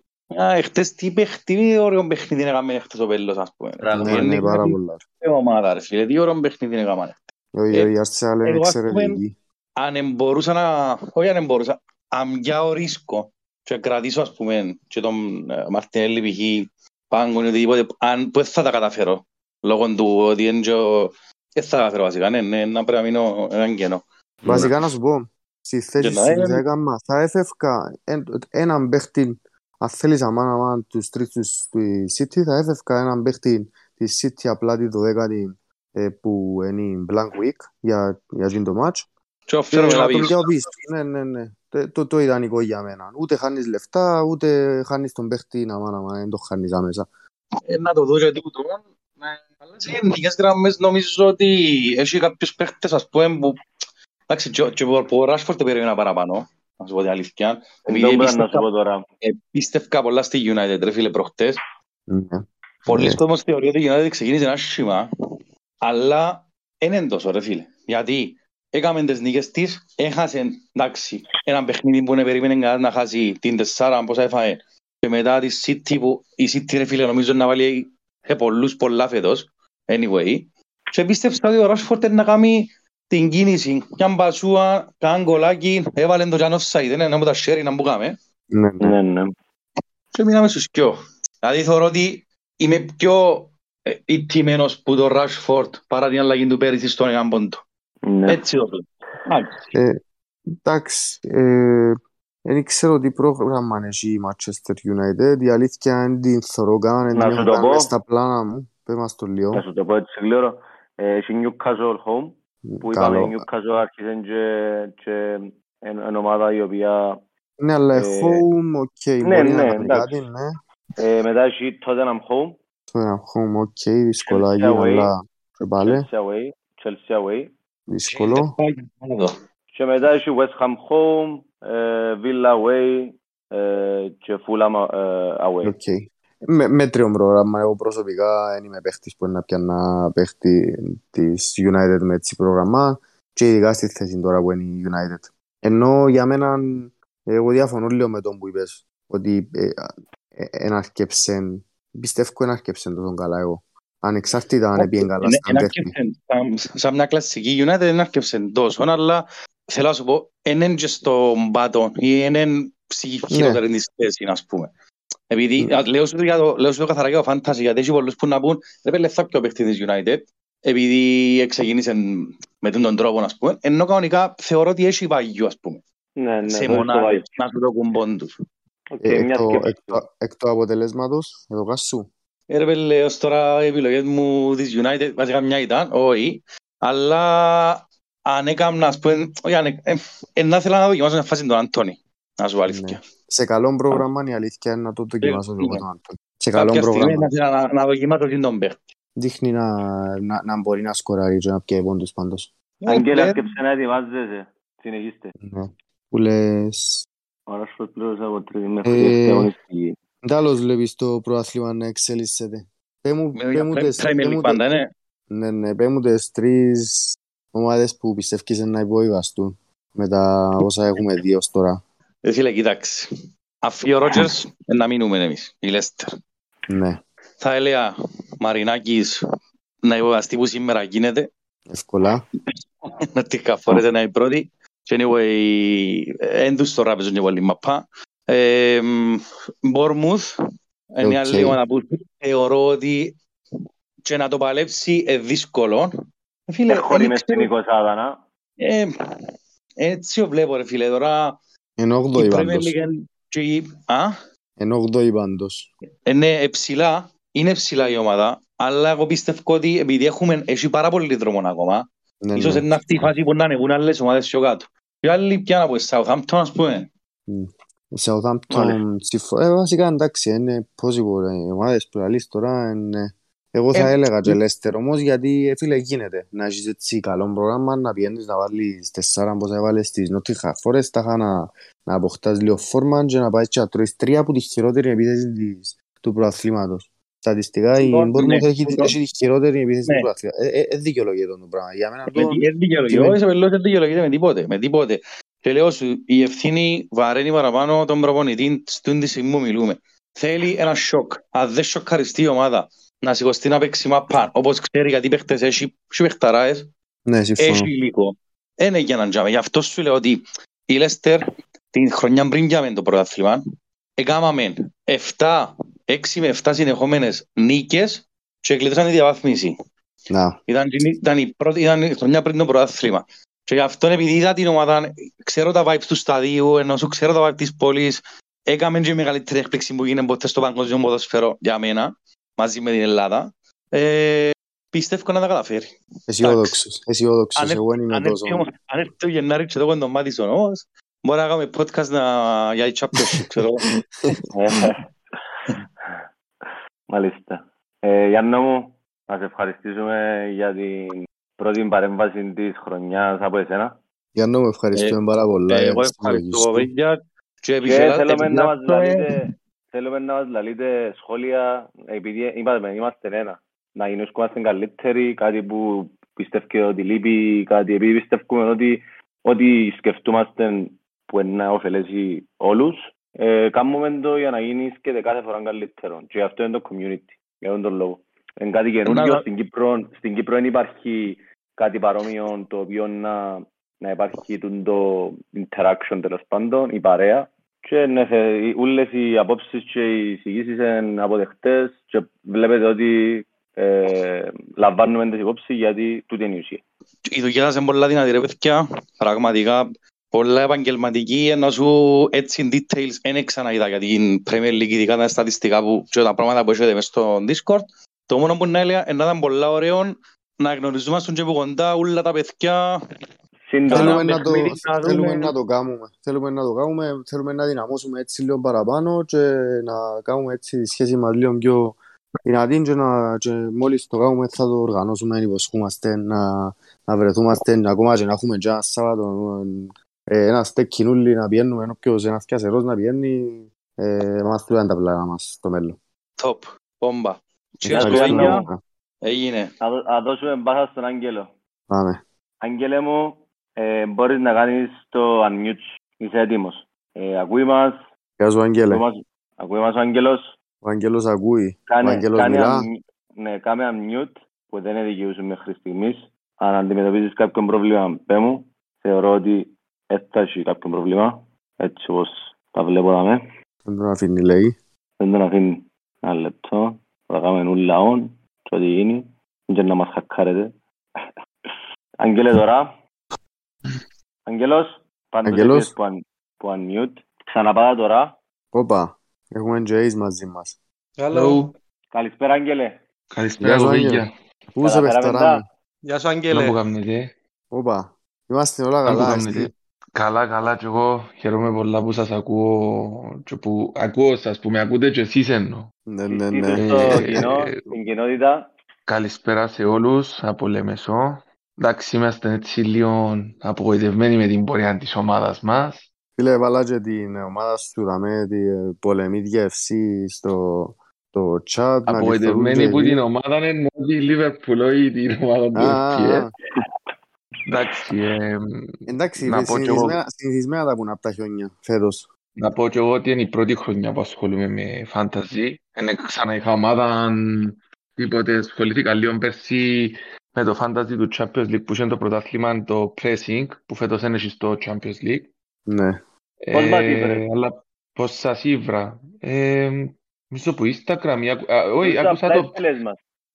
Α, εχθές τι παιχνίδι, ωραίο παιχνίδι έκαμε εχθές ο Πέλος, ας πούμε. Πράγμα. Ναι, Είναι ναι, πάρα κάτι πολλά. ομάδα, ρε φίλε, τι ωραίο παιχνίδι έκαμε. Η Ε, η Arsenal είναι εγώ, ας πούμε, εξαιρετική. αν εμπορούσα να... Όχι αν εμπορούσα, αν πιάω ρίσκο και κρατήσω, ας πούμε, και τον ε, Μαρτινέλη π.χ. πάγκον ή οτιδήποτε, αν που δεν θα τα καταφέρω, λόγω του ότι είναι και ο- δεν θα τα καταφέρω βασικά, ναι, ναι, να πρέπει να μείνω έναν κενό. Βασικά να σου πω, στη θέση Και να σου είναι- θα έκανα, θα έφευκα εν- έναν παίχτη, αν θέλεις αμάν αμάν τους τρεις τους του City, θα έφευκα έναν παίχτη της City απλά τη δωδέκατη ε, που είναι η Blank Week για, για εκείνο το match. Και ο Και φέρω με να τα τον πίσω. πιάω πίσω. Ναι, ναι, ναι. Το, το, το ιδανικό για μένα. Ούτε χάνεις λεφτά, ούτε χάνεις τον παίχτη αμάν αμάν, δεν το χάνεις άμεσα. Ε, Να το δω και τούτο. Ε, Αλλά σε γενικές γραμμές νομίζω ότι έχει κάποιους παίχτες, ας πούμε, που... Εντάξει, και ο- και ο- που ο Ράσφορντ το περίμενα παραπάνω, να σου πω την αλήθεια. Επειδή Αυτό πρέπει να σου πίστευκα- πω τώρα. πίστευκα πολλά στη United, ρε φίλε, προχτές. Ναι. Πολλοί Ναι. κόσμος θεωρεί ότι η United ξεκίνησε άσχημα, αλλά δεν είναι τόσο ρε φίλε. Γιατί έκαμε τις νίκες της, έχασε, εντάξει, ένα παιχνίδι που δεν περίμενε κανένας να χάσει την τεσσάρα, πόσα έφαγε. Και μετά τη City που η City ρε φίλε νομίζω να βάλει σε πολλούς πολλά φέτος, anyway. Και πίστεψα ότι ο Rashford είναι να κάνει την κίνηση. Κι αν πασούα, καν κολάκι, έβαλε το Jan offside, δεν είναι να μου τα share να μπούκαμε Ναι, ναι. Ναι, ναι. και μείναμε στους πιο. Δηλαδή θεωρώ ότι είμαι πιο ε, ηττημένος που το Rashford παρά την αλλαγή του πέρυσι στον έναν πόντο. Ναι. Έτσι το βλέπω. Εντάξει. Εντάξει, ε, δεν ξέρω τι πρόγραμμα έχει η Manchester United. Η αλήθεια είναι την θωρώ καν, δεν Να την σου έχω το καν πω. μες στα πλάνα μου. Πες μας το λίγο. Να σου το πω έτσι γλήορα. Ε, Έχει Newcastle home, που είπαμε Καλό. Newcastle άρχισε και, και είναι ομάδα η οποία Ναι, αλλά Ε, home, οκ, ναι, μπορεί να ναι, κάνει εντάξει. κάτι, ναι. ε, μετά έχει Tottenham home, Το ένα home, οκ, δυσκολάκι, Chelsea away. αλλά και πάλι, Chelsea away, Chelsea away. Δύσκολο. Εδώ. Και μετά έχει West Ham home, ε, Villa away ε, και Fulham ε, away. Οκ. Με, μέτριο πρόγραμμα, εγώ προσωπικά δεν είμαι παίχτης που είναι να πιάνα παίχτη της United με έτσι πρόγραμμα και ειδικά στη θέση τώρα που είναι η United. Ενώ για μένα, εγώ διαφωνώ λίγο με τον που είπες, ότι ε, ε, εν άρκεψεν, πιστεύω εν αρκεψεν τόσο καλά εγώ. Ανεξάρτητα αν έπιεν καλά Είναι- στα είναι ντέρμπι. αρκεψεν, σαν- Σαν μια κλασική United δεν αρκεψεν τόσο, αλλά θέλω να σου πω, είναι και στον πάτο ή είναι στη χειρότερη της θέση, ας πούμε. Επειδή, Ναι. α, λέω σου, το για το, λέω σου το καθαρά για το fantasy, γιατί έχει πολλούς που να πούν ρε πέλε θα πιο παίχτη της United, επειδή ξεκίνησε με τον τρόπο, ας πούμε, ενώ κανονικά θεωρώ ότι έχει παγιού, ας πούμε, Ναι, ναι, σε το μονάδες, βάζει. να σου το κουμπών τους. Οκ, Ε, μια εκ το- σκέψη. εκ το- Εκ του αποτελέσματος, εδώ κάσου. Ε, ρε πέλε, ως τώρα οι επιλογές μου της United, βασικά μια ήταν, όχι, αλλά αν έκανα, ας πούμε, όχι, αν, ε, ε, να ήθελα να δοκιμάσω μια φάση τον Αντώνη, να σου πω αλήθεια. Σε καλό πρόγραμμα η αλήθεια είναι να το δοκιμάσω Ε, εγώ ναι. τον Άντωνη. Σε καλό Κάποια στιγμή πρόγραμμα. να ήθελα να, να δοκιμάσω την τον παίχτη. Δείχνει να, να, να μπορεί να σκοράρει και να πιέει πόντους πάντως. Αγγέλας, Ε, σκέψε να ετοιμάζεσαι. Συνεχίστε. Ναι. Που λες... Ο Ράσφορντ πλήρωσε από τρίτη Ε, μέχρι έστη αγωνιστική. Τι άλλος βλέπεις το πρωτάθλημα να εξελίσσεται. Πέ μου, Με πέ μου Premier τις- πέ League μου πάντα, ναι. Ναι, ναι, πέ μου τις τρεις ομάδες που πιστεύεις να υποβιβαστούν με τα όσα έχουμε δει ως τώρα. Ε, φίλε, κοίταξε. Αφή ο Ρότζερς, ε, να μείνουμε εμείς, η Λέστερ. Ναι, Θα έλεγα Μαρινάκης να υποβαστεί που σήμερα γίνεται, εύκολα. να τη καφορέται να είναι πρώτη. Και anyway, εν τους τώρα παίζουν και πολύ μαπά. Ε, Μπόρμουθ, είναι Οκ. άλλη ομάδα που θεωρώ ότι και να το παλέψει είναι δύσκολο. Ε, Φίλε, Έχω δεν είναι στην ξέρω- 20 να. ε, έτσι το βλέπω ρε φίλε, τώρα Εν η όγδοη Premier πάντως. League και η... Α; Εν όγδοη πάντως. Είναι ψηλά, είναι ψηλά η ομάδα, αλλά εγώ πιστεύω ότι επειδή έχουμε, έχει πάρα πολύ δρόμο ακόμα, Ναι, ίσως ναι. είναι αυτή η φάση που να ανεβούν άλλες ομάδες πιο κάτω. Οι άλλοι πια από Southampton, ας πούμε. Η Southampton, συμφω- ε, βασικά εντάξει, είναι possible. ε, Οι ομάδες που λαλείς τώρα είναι... Εγώ θα Ε, έλεγα και ε, Leicester όμως γιατί ε, φίλε γίνεται να έχεις έτσι καλό πρόγραμμα να πιένεις να βάλεις τεσσάρα πως έβαλες στις Nottingham Forest τάχα να, να αποκτάς λίγο φόρμα και να πάεις και να τρώεις τρία από τη χειρότερη επίθεση της, του προαθλήματος. Στατιστικά η Λοιπόν, Bournemouth ναι, έχει, λοιπόν. έχει τη χειρότερη επίθεση Ναι. του προαθλήματος. Ε, ε, ε, δικαιολογείται το πράγμα. Για μένα Με το... τι- δεν δικαιολογείται. τι με- Όχι, σε πελός δεν δικαιολογείται με τίποτε. Με τίποτε. Και λέω σου, η ευθύνη βαραίνει παραπάνω τον προπονητή στην τη στιγμή που μιλούμε. Θέλει ένα σοκ. Αν δεν σοκαριστεί η ομάδα να σηκωστεί να παίξει μαπά, όπως ξέρει γιατί οι παίχτες έχει, έχει παιχταράες, Ναι, συμφωνώ. έχει υλικό. Είναι για να τζάμε. Γι' αυτό σου λέω ότι η Λέστερ την χρονιά πριν πιάμε το πρωτάθλημα, έκαναμε 7, 6 με 7 συνεχόμενες νίκες και κλείτωσαν τη διαβάθμιση. Να, Ήταν, ήταν, η πρώτη, ήταν η χρονιά πριν το πρωτάθλημα. Και γι' αυτό επειδή είδα την ομάδα, ξέρω τα vibes του σταδίου, ενώ σου ξέρω τα vibes της πόλης, έκαμε και η μεγαλύτερη έκπληξη που γίνεται ποτέ στο παγκόσμιο ποδοσφαίρο για μένα, μαζί με την Ελλάδα. Ε, πιστεύω να τα καταφέρει. αισιόδοξος. Αισιόδοξος. Αν Εγώ δεν είμαι Αν τόσο... έρθει όμως- αν έρθει το Γενάρη και το κοντό Μάτισον όμως, μπορεί να κάνουμε podcast να... για η Championship, ξέρω εγώ. Μάλιστα. Ε, Γιάννα μου, να σε ευχαριστήσουμε για την πρώτη παρέμβαση της χρονιάς από εσένα. Γιάννο, με ευχαριστούμε πάρα πολλά. Ε, για Εγώ τη ευχαριστώ συμμετοχή σου. παιδιά και Και επιχειρά- θέλουμε να μας επιχειράζομαι- λαλείτε, θέλουμε να μας λαλείτε σχόλια, επειδή είπαμε, είμαστε ένα. Να γινώσκομαστε καλύτεροι, κάτι που πιστεύει ότι λείπει, κάτι επειδή πιστεύουμε ότι ό,τι σκεφτούμαστε που είναι να ωφελέσει όλους, ε, κάνουμε το για να γίνει και κάθε φορά καλύτερο. Και αυτό είναι το community, για αυτόν τον λόγο. Είναι κάτι καινούργιο, Να- στην Κύπρο, στην Κύπρο δεν υπάρχει κάτι παρόμοιο το οποίο να, να υπάρχει το interaction τέλος πάντων, η παρέα. Και ναι, θε- όλες οι απόψεις και οι εισηγήσεις είναι αποδεκτές και βλέπετε ότι ε, λαμβάνουμε τις υπόψεις γιατί τούτη είναι η ουσία. η δουλειά σας είναι πολλά δυνατή ρε παιδιά, πραγματικά πολλά επαγγελματική, ενώ σου έτσι in details δεν ξαναείδα για την Premier League, ειδικά τα στατιστικά που και τα πράγματα που έχετε μες στο Discord. Το μόνο που να έλεγα είναι να ήταν πολλά ωραίο να γνωριζόμαστε και από κοντά όλα τα παιδιά. Σύντομα, Ένα Θέλουμε να, το, παιχνίδι να δούμε. θέλουμε να το κάνουμε. Θέλουμε να το κάνουμε. Θέλουμε να δυναμώσουμε έτσι λίγο παραπάνω και να κάνουμε έτσι τη σχέση μας λίγο πιο δυνατή και, να, και μόλις το κάνουμε θα το οργανώσουμε, υποσχόμαστε να, να βρεθούμαστε ακόμα και να έχουμε και ένα Σάββατο ε, ένας στεκκινούλι να πιένουμε, όποιος ένας πιασερός να πιένει ε, μας του τα πλάνα μας στο μέλλον. Top, μπόμπα. Cheers Ευχαριστούμε. παιδιά, πολύ. Έγινε. να, δω- να δώσουμε μπάσα στον Άγγελο. Πάμε. Άγγελε μου, ε, μπορείς να κάνεις το unmute σου. Είσαι έτοιμος. Ε, ακούει μας, Γεια σου Άγγελε. ακούει μας, ακούει μας ο Άγγελος; Ο Άγγελος ακούει. Ο Κάνε, Άγγελος κάνε, μιλά. unmute- ναι, κάνε unmute που δεν είναι δικαιού σου μέχρι στιγμής. Αν αντιμετωπίζεις κάποιο πρόβλημα, πέ μου. Θεωρώ ότι έτσι έχει κάποιο πρόβλημα. Έτσι όπως τα βλέπω να με. Δεν τον αφήνει λέει. Δεν τον αφήνει ένα λεπτό. Θα κάνουμε ούλα on και ό,τι γίνει. Και να μας χακάρετε. Αγγέλε τώρα. Αγγέλος. Αγγέλος. Που unmute. Ξαναπάτα τώρα. Όπα. Έχουμε Jays μαζί μας. Hello. Καλησπέρα Αγγέλε. Καλησπέρα παιδιά. Πού είσαι παιχταρά Γεια σου Αγγέλε. Να που κάνετε. Όπα. Είμαστε όλα καλά. Καλά, καλά και εγώ χαίρομαι πολλά που σας ακούω και που ακούω σας που με ακούτε και εσείς εννοώ. Ναι, ναι, ναι. Στην κοινότητα; Καλησπέρα σε όλους από Λεμεσό. Εντάξει, είμαστε έτσι λίγο απογοητευμένοι με την πορεία της ομάδας μας. Φίλε, βάλα και την ομάδα σου, δαμε, την πολεμίδια FC στο, το chat. Απογοητευμένοι που την ομάδα είναι η Λίβερπουλ, όχι την ομάδα του FPL. Εντάξει, Εντάξει, συνηθισμένα τα πουν από τα χιόνια, φέτος. Να πω και εγώ ότι είναι η πρώτη χρονιά που ασχολούμαι με φάνταζι. Είναι ξανά είχα ομάδα, τίποτε, ασχολήθηκα λίγο πέρσι με το φάνταζι του Champions League που είναι το πρωτάθλημα, το pressing, που φέτος είναι στο Champions League. Ναι. Πώς μας ήβρε. Αλλά πώς σας ήβρα. Μισό που Instagram, όχι, άκουσα το...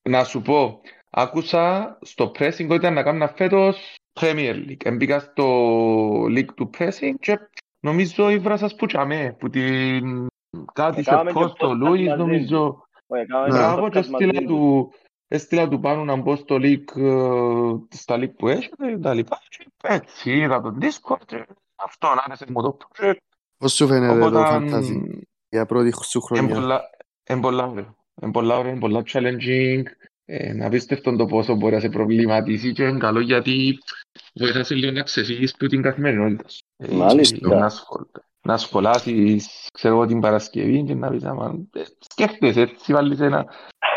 Να σου πω, άκουσα στο pressing ότι ήταν να κάνω φέτος Premier League. Εμπήκα στο League του pressing και νομίζω ήβρα σας που τσάμε, που την κάτι σε post το Λούις, νομίζω. Μπράβο και στείλα του, έστειλα του πάνω να μπω στο League, στα League που έχει και τα λοιπά. Έτσι, είδα τον Discord αυτό, να άρεσε μου το project. Πώς σου φαίνεται το fantasy για πρώτη σου χρονιά; Είναι πολλά ωραίο. Είναι πολλά ωραίο, είναι πολλά challenging. Είναι απίστευτο το πόσο μπορεί να σε προβληματίσει και είναι καλό γιατί βοηθά σε λίγο να ξεφύγεις που την καθημερινότητας σου. Μάλιστα. Να σχολάσεις, ξέρω εγώ, την Παρασκευή και να πεις άμα σκέφτεσαι έτσι, βάλεις ένα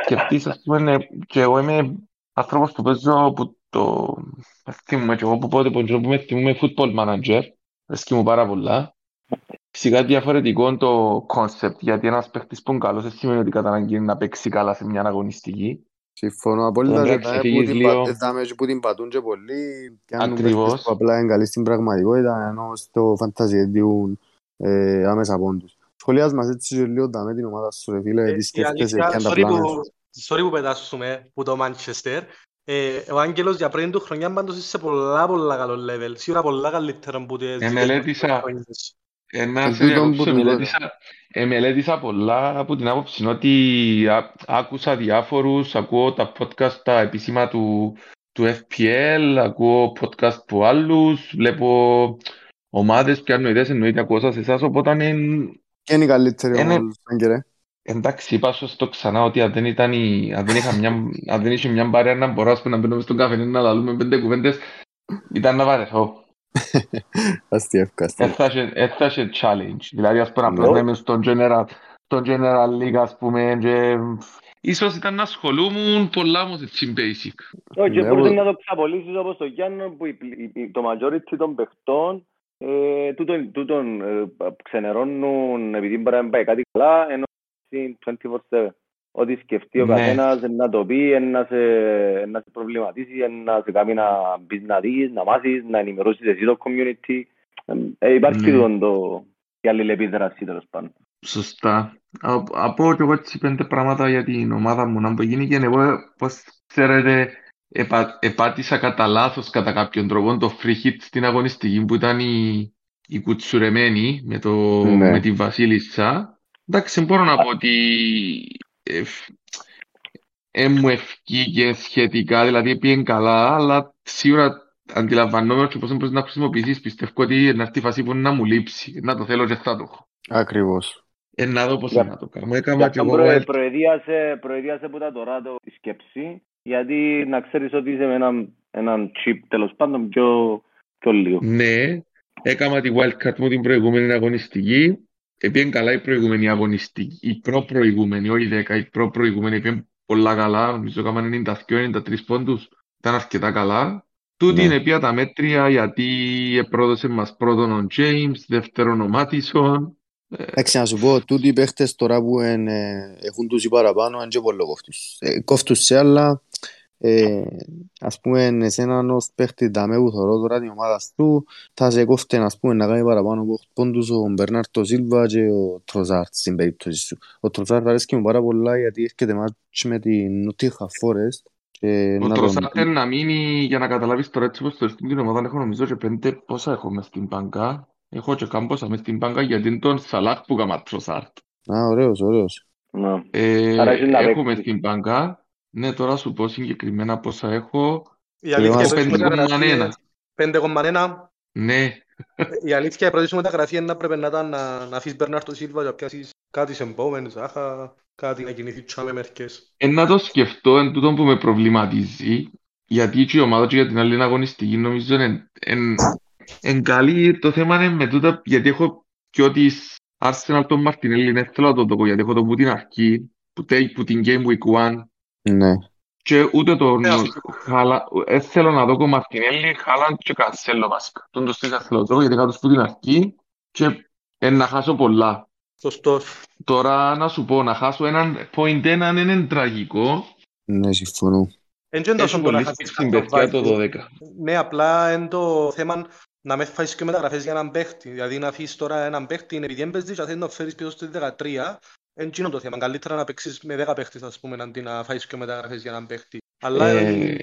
σκεφτείς, ας πούμε, και εγώ είμαι άνθρωπος που παίζω που το θυμούμαι και εγώ που πότε που με θυμούμαι football manager Αρέσκει μου πάρα πολλά. Φυσικά διαφορετικό το concept, γιατί ένας παίχτης που είναι καλός δεν σημαίνει ότι κατά αναγκή να παίξει καλά σε μια αγωνιστική. Συμφωνώ απόλυτα και που την πατούν και πολλοί Ακριβώς. που απλά είναι καλοί στην πραγματικότητα ενώ στο fantasy εν διούν ε, άμεσα πόντους. Σχολιάς μας έτσι και λίγο με την ομάδα σου ρε φίλε, τι σκέφτεσαι και αν τα πλάνα. Sorry που πετάσουμε που το Manchester, ε, ο Άγγελος για πριν του χρονιάς πάντως είσαι σε πολλά πολλά καλό level. Σίγουρα πολλά καλύτερο από τις Εμελέτησα, ένα σε εμελέτησα, εμελέτησα πολλά από την άποψη ότι άκουσα διάφορους, ακούω τα podcast τα επίσημα του, του FPL, ακούω podcast από άλλους, βλέπω ομάδες που ιδέες εννοείται ακούω σας εσάς, οπότε είναι... Και είναι η καλύτερη ομάδα, Άγγελε. Εντάξει, είπα στο ξανά ότι αν δεν, ήταν η, αν δεν, είχα μια, αν δεν είχε μια μπαρέα να μπορώ να μπαίνω στον καφέ να λαλούμε πέντε κουβέντες, ήταν να βαρεθώ. Αστιεύκα, Έφτασε challenge. Δηλαδή, ας πούμε, απλώς να είμαι στον general, στον general league, ας πούμε, και... Ίσως ήταν να ασχολούμουν πολλά όμως έτσι basic. Όχι, και μπορείς να το ξαπολύσεις όπως το Γιάννο, που το majority των παιχτών τούτον ξενερώνουν επειδή μπορεί να πάει κάτι καλά, ενώ 24-7. Ό,τι σκεφτεί ο ναι. καθένας να το πει, να σε, να σε προβληματίσει, να σε κάνει να μπεις να δεις, να μάθεις, να ενημερώσεις εσύ το community. Ε, υπάρχει ναι. το, η αλληλεπίδραση τέλος πάντων. Σωστά. Από και εγώ έτσι πέντε πράγματα για την ομάδα μου να γίνει και εγώ, πώς ξέρετε, επα, επάτησα κατά λάθος κατά κάποιον τρόπο το free hit στην αγωνιστική που ήταν η, η κουτσουρεμένη με, το, ναι. με τη Βασίλισσα Εντάξει, μπορώ να πω ότι ε, μου ευκήγε σχετικά, δηλαδή πήγαινε καλά, αλλά σίγουρα αντιλαμβανόμαι ότι πώς μπορείς να χρησιμοποιήσεις, πιστεύω ότι να έρθει η φάση που να μου λείψει, να το θέλω και θα το έχω. Ακριβώς. Ε, να δω πώς Για- να το κάνω. Έκανα και εγώ Προ, wild- προεδίασε, προεδίασε που τα τώρα το, τη σκέψη, γιατί να ξέρεις ότι είσαι με έναν, έναν chip τέλος πάντων πιο, πιο λίγο. Ναι, έκανα τη wildcard μου την προηγούμενη αγωνιστική. Έπιεν καλά η προηγούμενη αγωνιστική, η προ-προηγούμενη, όχι η δέκα, η προ-προηγούμενη έπιεν πολλά καλά, νομίζω έκαναν 92-93 πόντους, ήταν αρκετά καλά. Τούτη Ναι. είναι πια τα μέτρια γιατί πρόδωσε μας πρώτον ο James, δεύτερον ο Μάτισον. Εντάξει, να σου πω, τούτοι οι παίχτες τώρα που εν, ε, έχουν τους ή παραπάνω, είναι και πολύ κόφτους. Ε, κόφτους σε άλλα, ε, ας πούμε εσέναν ως παίχτης δαμέ που θωρώ τώρα την ομάδα του θα σε κόφτε ας πούμε να κάνει παραπάνω από πόντους ο Μπερνάρτο Σίλβα και ο Τροζάρτ στην περίπτωση σου. Ο Τροζάρτ αρέσκει μου πάρα πολλά γιατί έρχεται μάτς με την Νοτίχα Φόρεστ ο Τροζάρτ είναι να μείνει για να καταλάβεις τώρα έτσι πως το στην ομάδας έχω νομίζω και πέντε πόσα έχω μες στην μπανκά έχω και κάμποσα μες στην μπανκά γιατί είναι τον Σαλάχ που κάμα Τροζάρτ. Α, ωραίος, ωραίος. Ε, έχω μες στην μπανκά ναι, τώρα σου πω συγκεκριμένα πόσα έχω. Η αλήθεια είναι 5,1. Ναι. Η αλήθεια η πρώτη σου μεταγραφή είναι να πρέπει να ήταν να, να αφήσεις Μπερνάρτο Σίλβα και πιάσεις κάτι σε επόμενες, άχα, κάτι να κινηθεί τσάμε μερικές. Ε, να το σκεφτώ εν τούτο που με προβληματίζει, γιατί η ομάδα και για την άλλη αγωνιστική νομίζω είναι εν καλή. Το θέμα είναι με τούτα, γιατί έχω και ότι Arsenal τον Μαρτινέλη, είναι θέλω να το δω, γιατί έχω το που την αρχή, που την Game Week 1, ναι. Και ούτε τον Χάλα... Ε, θέλω να δω κομμάτια Μαρτινέλη, Χάλαν και Κανσέλο βασικά. Τον το στήκα θέλω το γιατί κάτω την αρχή και ε, να χάσω πολλά. Σωστός. Τώρα να σου πω, να χάσω έναν point έναν είναι τραγικό. Ναι, συμφωνώ. Έχει πολύ στην παιδιά το 12. Ναι, απλά είναι το θέμα να με φάεις και μεταγραφές για έναν παίχτη. Δηλαδή να αφήσεις τώρα έναν παίχτη επειδή έμπαιζε και θέλεις να φέρεις πίσω στη 13 είναι το θέμα. Καλύτερα να παίξεις με 10 παίχτες, ας πούμε, αντί να φάεις και μεταγραφές για έναν παίχτη. Αλλά ε...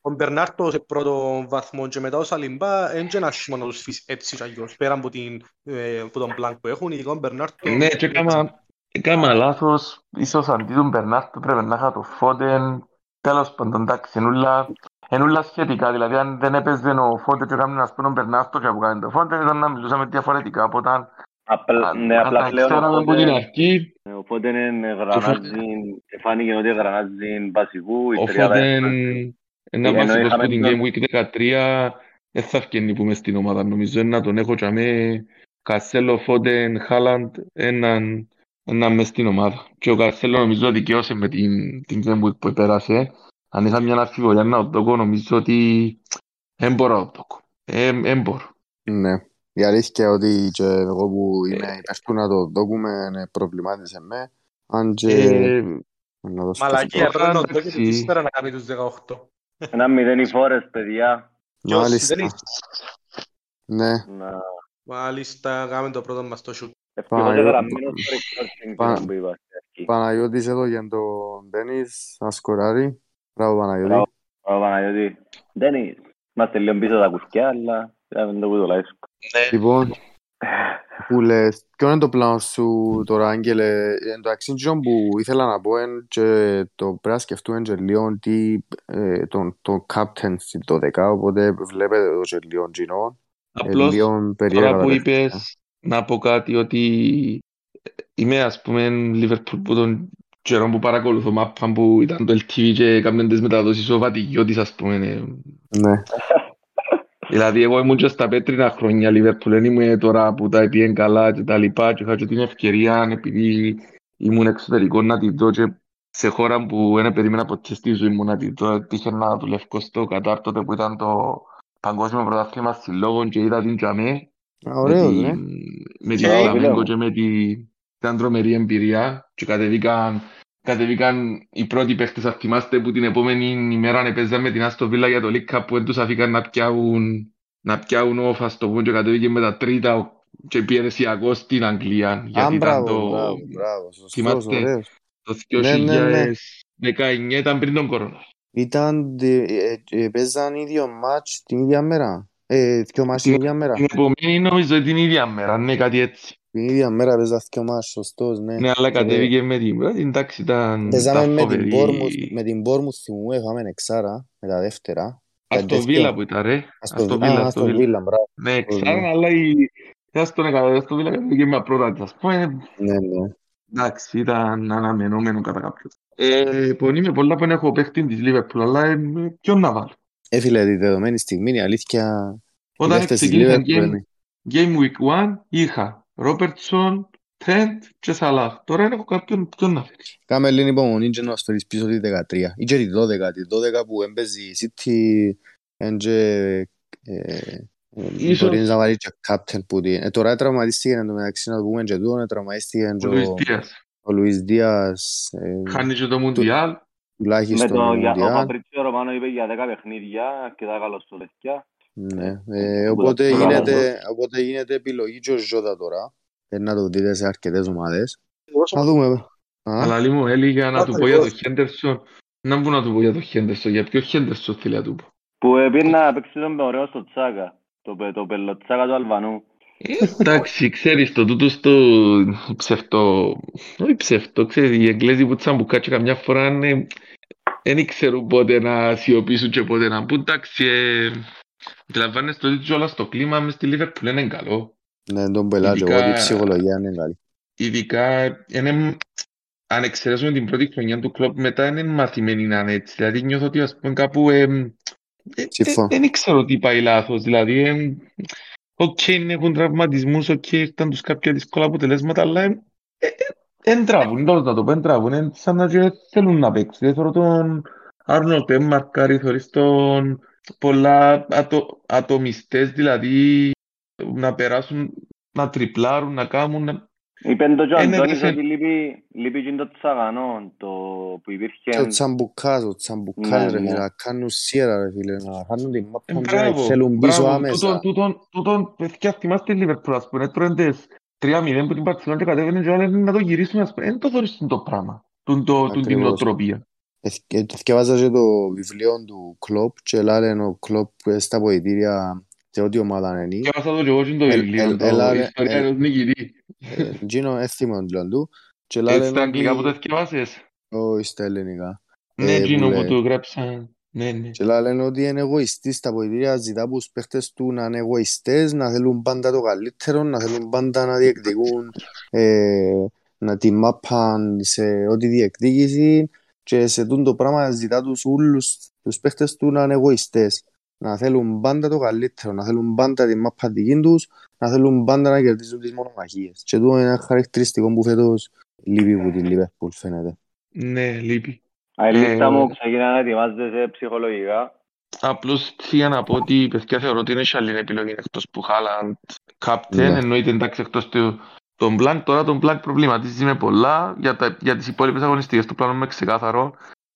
ο Μπερνάρτο σε πρώτο βαθμό και μετά ο Σαλιμπά δεν είναι ένας να τους φύσεις έτσι και αλλιώς, πέρα από, την, ε, από τον πλάνκ που έχουν, ειδικά ο Μπερνάρτο... Ναι, και έκανα, έκανα λάθος, ίσως αντί τον Μπερνάρτο πρέπει να είχα το Φόντεν, τέλος πάντων, εντάξει, ενούλα, ενούλα σχετικά, δηλαδή αν δεν έπαιζε ο Φόντεν και έκαμε να πούμε Μπερνάρτο και από κάνει το Φόντεν, ήταν να μιλούσαμε διαφορετικά, οπότε Απλά, ναι, απλά πλέον από την αρχή. Οπότε είναι γρανάζι, φάνηκε ότι γρανάζι βασικού. Ο Φόντεν, ένα βασικός που την Game Week 13, δεν θα ευκαινεί που είμαι στην ομάδα. Νομίζω να τον έχω και με Κασέλο, Φόντεν, Χάλαντ, έναν ένα μες στην ομάδα. Και ο Κασέλο νομίζω δικαιώσε με την, την Game Week που πέρασε. Αν είχα μια αφιβολία να το δω, νομίζω ότι δεν μπορώ να το δω. Δεν μπορώ. Ναι. Η αλήθεια ότι και εγώ που είμαι υπέρ του να το δούμε προβλημάτισε με. Αν και... Ε, Μαλακία, πρέπει να το δω και ύστερα να κάνει τους 18. Ένα μηδέν οι φόρες, παιδιά. Μάλιστα. Ναι. Μάλιστα, κάνουμε το πρώτο μας το σούτ. Παναγιώτης εδώ για τον Ντένις, να σκοράρει. Μπράβο Παναγιώτη. Μπράβο Παναγιώτη. Ντένις, είμαστε λίγο πίσω τα κουσκιά, αλλά δεν το που το λайσκο. Ναι. Λοιπόν, που λες, ποιο είναι το πλάνο σου τώρα, Άγγελε, εν το αξίντζον που ήθελα να πω είναι και το πρέπει να σκεφτούμε και λίγο τι, ε, τον, τον captain στην 12, οπότε βλέπετε το και λίγο γινό. Απλώς, τώρα που είπες, να πω κάτι ότι είμαι ας πούμε Liverpool που τον καιρό που παρακολουθώ μάπα που ήταν το LTV και έκαναν τις μεταδόσεις ο Βατιγιώτης ας πούμε. Ναι. Δηλαδή εγώ ήμουν και στα πέτρινα χρόνια Λίβερπουλ, δεν ήμουν τώρα που τα έπιεν καλά και τα λοιπά και είχα και την ευκαιρία επειδή ήμουν εξωτερικός να τη δω και σε χώρα που δεν περίμενα ποτέ στη ζωή μου να τη δω. Τύχε να δουλεύω στο Κατάρ τότε που ήταν το παγκόσμιο πρωτάθλημα συλλόγων και είδα την Τζαμέ. Ωραίος, ναι. Με την Φλαμέγκο και με την τρομερή εμπειρία και κατεβήκαν κατεβήκαν οι πρώτοι παίχτες, αν θυμάστε, που την επόμενη ημέρα έπαιζαν με την Άστο Βίλα για το Λίκα που δεν τους αφήκαν να πιάουν, να πιάουν όφα στο πούν και κατεβήκε με τα τρίτα και πιερεσιακό στην Αγγλία. Γιατί ήταν το... Μπράβο, μπράβο, σωστός, ωραίος. Το 2019 ναι, ναι, ναι. ήταν πριν τον κορονοϊό. Ήταν, ε, ε, παίζαν ίδιο μάτς την ίδια μέρα. Ε, δυο μάτς την ίδια μέρα. Την επομένη νομίζω την ίδια μέρα, ναι, κάτι έτσι. Την ίδια μέρα παίζα και ο Μάς, σωστός, ναι. Ναι, αλλά κατέβηκε με την πρώτη, εντάξει ήταν Παίζαμε με την Bournemouth, με την Bournemouth θυμού, είχαμε εξάρα, με τα δεύτερα. Αστο Βίλα που ήταν ρε. Αστο Βίλα, Αστο Βίλα, μπράβο. Ναι, εξάρα, αλλά η... Αστο Βίλα κατέβηκε με πρώτα της, ας πούμε. Ναι, ναι. Εντάξει, ήταν αναμενόμενο κατά κάποιος. Ε, πονεί πολλά που έχω παίχτη της Liverpool, αλλά ε, ποιον να βάλω. Έφυλε τη δεδομένη στιγμή, η αλήθεια... Όταν ξεκίνησα Game Week 1 είχα Ρόπερτσον, Τρέντ και Σαλάχ. Τώρα έχω κάποιον ποιον να φέρει. Κάμε λίγο υπομονή και να φέρεις πίσω τη 13. Ή και τη 12, τη 12 που έμπαιζε η City και μπορείς να βάλεις και captain που την... Τώρα τραυματίστηκε εν τω μεταξύ να πούμε και τούτον, τραυματίστηκε ο Λουίς Δίας. Ο Λουίς Δίας. Χάνει και το Μουντιάλ. Τουλάχιστον το, για, ο Παπρίτσιο Ρωμάνο είπε για 10 παιχνίδια και τα καλό στο λευκιά. Ναι, ε, οπότε, γίνεται, οπότε γίνεται επιλογή και ο Ζώτα τώρα. Πρέπει να το δείτε σε αρκετές ομάδες. Θα δούμε. Αλλά λίγο έλεγε να του πω για το Χέντερσον. Να μπω να του πω για το Χέντερσον. Για ποιος Χέντερσον θέλει να του πω. Που έπαιρνε να παίξει τον ωραίο στο Τσάκα. Το, το πελοτσάκα του Αλβανού. Εντάξει, ξέρεις το τούτο στο ψευτό, όχι ψευτό, ξέρεις, οι Εγγλέζοι που τσαμπουκάτσι καμιά φορά είναι, δεν ξέρουν πότε να σιωπήσουν και πότε να πούν, εντάξει, ε, αντιλαμβάνεστε ότι όλα στο κλίμα μες στη Λίβερπουλ είναι καλό. Ναι, τον πελάτε, εγώ η ψυχολογία είναι καλή. Ειδικά, είναι, αν εξαιρέσουμε την πρώτη χρονιά του κλόπ, μετά είναι μαθημένοι να είναι έτσι, δηλαδή νιώθω ότι ας πούμε κάπου, ε, ε, ε, δεν ξέρω τι πάει λάθος, δηλαδή, ε, OK, okay, έχουν τραυματισμούς, OK, okay, ήρθαν τους κάποια δύσκολα αποτελέσματα, αλλά δεν τραβούν, τώρα να το πω, δεν τραβούν, είναι σαν να θέλουν να παίξουν. Δεν θέλω τον Άρνολτ, μαρκάρι, θωρείς τον πολλά ατο, ατομιστές, δηλαδή να περάσουν, να τριπλάρουν, να κάνουν, Είπεν το Αντώνης ότι λείπει και το τσαγανό, το που υπήρχε... Το τσαμπουκά, το τσαμπουκά, ρε φίλε, να κάνουν σιέρα, ρε φίλε, να κάνουν την μάπα να θέλουν πίσω άμεσα. Τούτον, παιδιά, θυμάστε Λίβερπουλ, ας πούμε, έτρωεν τις 3-0 που την Παρτσελόν και κατέβαινε και λένε να το γυρίσουν, ας πούμε, δεν το θωρείς το πράγμα, την νοοτροπία. Θυκευάζα και το βιβλίο του Κλόπ και λένε ο Κλόπ στα ποητήρια σε ό,τι ομάδα είναι. Και βάζα το και εγώ το βιβλίο, το ιστορία ενός νικητή. Γίνω έθιμο του. Έτσι στα αγγλικά που το θυκευάζεις. Όχι στα ελληνικά. Ναι, γίνω που το γράψαν. Ναι, ναι. Και λένε ότι είναι εγωιστής στα ποητήρια, ζητά από τους παίχτες του να είναι εγωιστές, να θέλουν πάντα το καλύτερο, να θέλουν πάντα να διεκδικούν ε, να τη μάπαν σε ό,τι διεκδίκηση και σε τούν το πράγμα ζητά τους όλους τους παίχτες του να είναι εγωιστές να θέλουν πάντα το καλύτερο, να θέλουν πάντα τη μάπα δική τους, να θέλουν πάντα να κερδίσουν τις μονομαχίες. Και αυτό είναι ένα χαρακτηριστικό που φέτος λείπει από την Λίβερπουλ φαίνεται. Ναι, λείπει. Αελίστα ε, μου ξεκινά να ετοιμάζεσαι ψυχολογικά. Απλώς για να πω ότι παιδιά θεωρώ ότι είναι άλλη επιλογή εκτός που Χάλαντ κάπτεν, ναι. εννοείται εντάξει εκτός του τον Μπλάνκ, τώρα τον Μπλάνκ προβληματίζει με πολλά για, τα, για τις υπόλοιπες αγωνιστικές του πλάνο με ξεκάθαρο.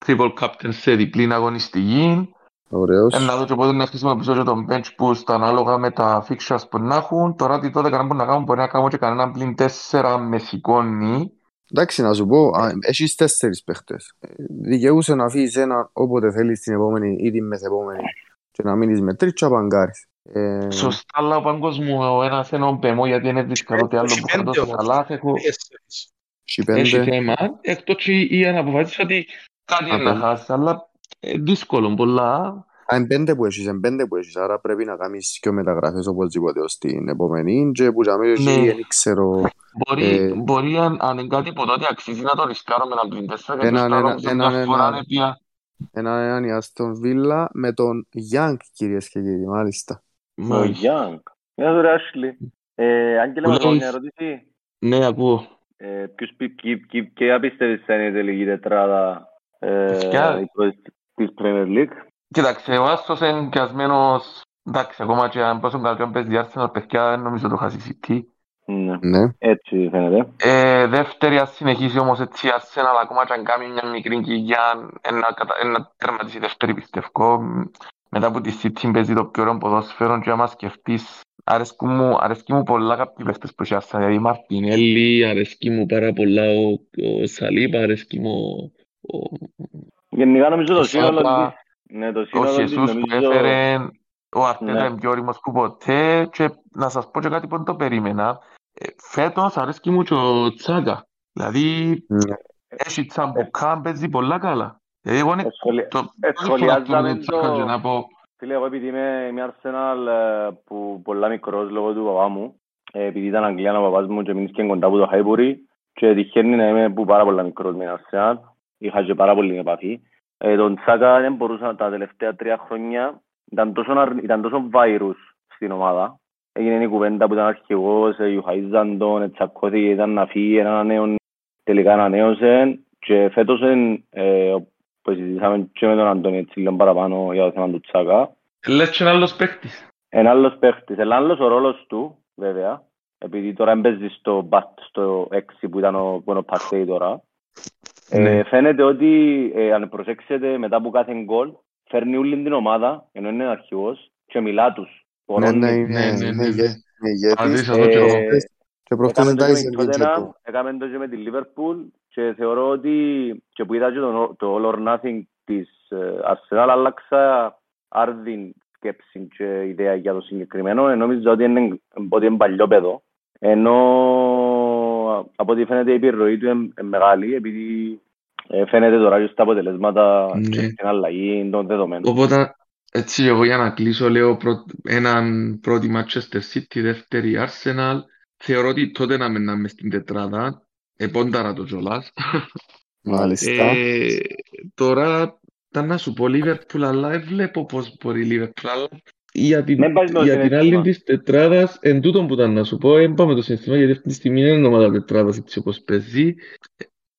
Triple captain σε διπλή αγωνιστική. Ωραίος. Ένα δω και πότε να χρησιμοποιήσω και τον bench boost ανάλογα με τα fixtures που να έχουν. Τώρα τι τότε κανένα που να κάνουν μπορεί να κάνουν και κανέναν πλην τέσσερα με σηκώνει. Εντάξει, να σου πω, έχεις τέσσερις παίχτες. Δικαιούσε να αφήσεις ένα όποτε θέλεις την επόμενη ή την μεθεπόμενη και να μείνεις με τρεις και απαγκάρεις. Ε... Σωστά, αλλά ο πάγκος μου ο ένας είναι ο Πεμό γιατί είναι δύσκολο τι άλλο που θα δώσω καλά. Έχει θέμα, εκτός και η αναποφάσιση ότι κάτι είναι να χάσεις, αλλά ε, δύσκολο πολλά. Αν πέντε που έχεις, πέντε που έχεις, άρα πρέπει να κάνεις και μεταγραφές οπωσδήποτε ως την επόμενη και που για μένα ναι. δεν ξέρω... Μπορεί, ε... μπορεί αν, αν είναι κάτι που τότε αξίζει να το ρισκάρω με έναν πλήν τέσσερα και ένα, ένα, ένα, ένα, ένα, ένα, έναν Ιάστον Βίλα με τον Γιάνκ κυρίες και κύριοι, μάλιστα. Ο Γιάνκ. Μια δωρε Άσhley. Ε, Άγγελε, μου μια ερώτηση; Ναι, ακούω. Ε, ποιος, ποια πιστεύεις θα είναι η τελική τετράδα ε, της Premier League. Κοίταξε, ο Άστος είναι εγκασμένος, εντάξει, ακόμα και αν πόσο καλό παίζει η Arsenal, παιδιά, νομίζω το χάσει City. Ναι. ναι. Έτσι φαίνεται. Ε, δεύτερη, ας συνεχίσει όμως έτσι η Arsenal, ακόμα και αν κάνει μια μικρή κοιλιά, να τερματίσει δεύτερη πιστεύω. Μετά από τη City παίζει το πιο ωραίο ποδόσφαιρο και άμα σκεφτείς αρέσκει μου, αρέσκει μου πολλά κάποιοι παίχτες που έχει Arsenal, δηλαδή Μαρτινέλli, αρέσκει μου πάρα πολλά ο, ο Σαλίπ, αρέσκει μου Γενικά νομίζω το σύνολο ναι, το σύνολο ο Ιησούς που έφερε ο Αρτέτα ναι. είναι πιο όριμος που ποτέ και να σας πω και κάτι που δεν το περίμενα ε, φέτος αρέσκει μου και ο Τσάκα δηλαδή ναι. έχει τσαμπουκά παίζει πολλά καλά δηλαδή εγώ είναι το Εσχολιάζαμε το Φίλε, εγώ επειδή είμαι μια Arsenal ε, που πολλά μικρός λόγω του παπά μου ε, επειδή ήταν Αγγλία ο παπάς μου και μείνεις και κοντά από το Χάιμπουρι και τυχαίνει να είμαι που πάρα πολλά μικρός με Arsenal είχα και πάρα πολύ επαφή. Ε, τον Τσάκα δεν μπορούσα τα τελευταία τρία χρόνια, ήταν τόσο, ήταν τόσο βάιρους στην ομάδα. Έγινε η κουβέντα που ήταν αρχηγός, Ιουχαίζαν τον, τσακώθηκε, ήταν να φύγει, ένα νέο, τελικά ανανέωσε και φέτος ε, που συζητήσαμε και με τον Αντώνη έτσι λίγο παραπάνω για το θέμα του Τσάκα. Λες και ένα άλλος παίχτης. Ένα άλλος παίχτης, ένα άλλος ο ρόλος του βέβαια, επειδή τώρα έμπαιζε στο, στο 6 που ήταν ο, ο Παρτέι τώρα. Ε, ναι. φαίνεται ότι ε, αν προσέξετε μετά από κάθε γκολ φέρνει όλη την ομάδα, ενώ είναι αρχηγός και μιλά τους. Ναι, ναι, ναι, ναι, ναι, Έκαμε το και με τη Λίβερπουλ και θεωρώ ότι και που είδα και το All or Nothing της Arsenal άλλαξα άρδιν σκέψη και ιδέα για το συγκεκριμένο. Νομίζω ότι είναι, ότι είναι παλιό παιδό. Ενώ από ό,τι φαίνεται η επιρροή του είναι μεγάλη επειδή ε, φαίνεται τώρα και στα αποτελέσματα ναι. και στην αλλαγή των δεδομένων. Οπότε έτσι εγώ για να κλείσω λέω πρω... έναν πρώτη Manchester City, δεύτερη Arsenal. Θεωρώ ότι τότε να μείναμε στην τετράδα. Επόνταρα το Τζολάς. Μάλιστα. Ε, τώρα ήταν να σου πω Liverpool, αλλά βλέπω πώς μπορεί Liverpool. Αλλά για την, για την άλλη της τετράδας, εν τούτο που ήταν να σου πω, δεν πάμε το συναισθήμα, γιατί αυτή τη στιγμή είναι η ομάδα τετράδας έτσι όπως παίζει.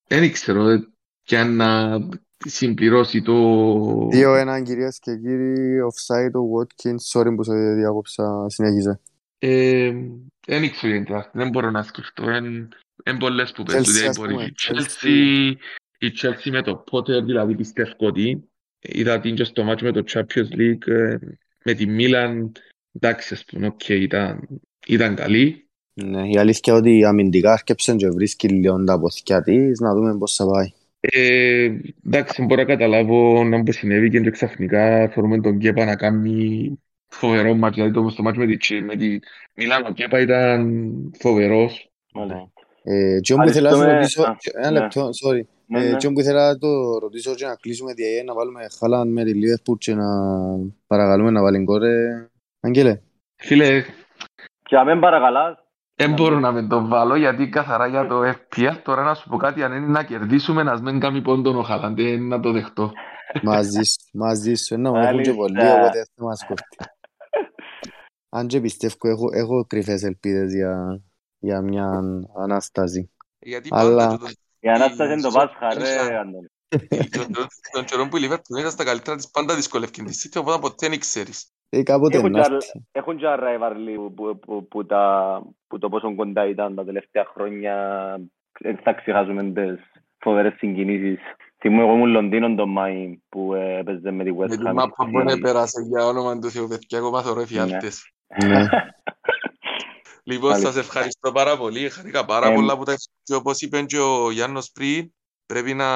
Δεν ξέρω ε, και αν να συμπληρώσει το... 2-1 κυρίες και κύριοι, offside ο Watkins, sorry που σε διάκοψα, συνέχιζε. Δεν ε, ξέρω γιατί, δεν μπορώ να σκεφτώ, είναι πολλές που παίζουν, δηλαδή μπορεί η Chelsea, η Chelsea με το Potter, δηλαδή πιστεύω ότι είδα την και στο μάτσο με το Champions League, ε, με τη Μίλαν, εντάξει, ας πούμε, okay, ήταν, ήταν καλή. Ναι, η αλήθεια είναι ότι αμυντικά αρκέψαν και βρίσκει λίγο τα ποθηκιά της, να δούμε πώς θα πάει. Ε, εντάξει, μπορώ να καταλάβω να μου συνέβη και ξαφνικά θεωρούμε τον Κέπα να κάνει φοβερό μάτσο, δηλαδή το στο μάτσο με τη, με τη Μιλάν, ο Κέπα ήταν φοβερός. Ε, και όμως ήθελα να ρωτήσω, ένα ναι. λεπτό, sorry, ναι, ε, ναι. και που ήθελα να το ρωτήσω και να κλείσουμε διαγέ, να βάλουμε χάλαν με τη Λίβερπουλ και να παρακαλούμε να βάλει κόρε. Αγγέλε. Φίλε. Και αν παρακαλάς. Δεν μπορώ να με το βάλω γιατί καθαρά για το FPL τώρα να σου πω κάτι αν είναι να κερδίσουμε να μην κάνει πόντον ο Χάλαντ, να το δεχτώ. Μαζί σου, μαζί σου, ενώ μου έχουν και πολλοί, οπότε θα μας κοφτεί. Αν και πιστεύω, έχω, έχω κρυφές ελπίδες για, για μια Ανάσταση. Γιατί Αλλά... Η Ανάσταση είναι το Πάσχα, ρε, Αντώνη. Τον καιρό που η Λίβερπουλ ήταν στα καλύτερα της πάντα δυσκολεύει την City, οπότε ποτέ δεν ξέρεις. Ε, κάποτε Έχουν και αρραϊβαρλί που το πόσο κοντά ήταν τα τελευταία χρόνια. Δεν θα ξεχάσουμε τις φοβερές συγκινήσεις. Θυμούμαι εγώ ήμουν Λονδίνο τον Μάη που έπαιζε με τη West Ham. Με τη μάπα που έπερασε για όνομα του Θεού, παιδιά, εγώ μάθω ρε φιάλτες. Λοιπόν, σας ευχαριστώ πάρα πολύ. Χαρήκα πάρα πολλά που τα και όπως είπε και ο Γιάννος πριν, πρέπει να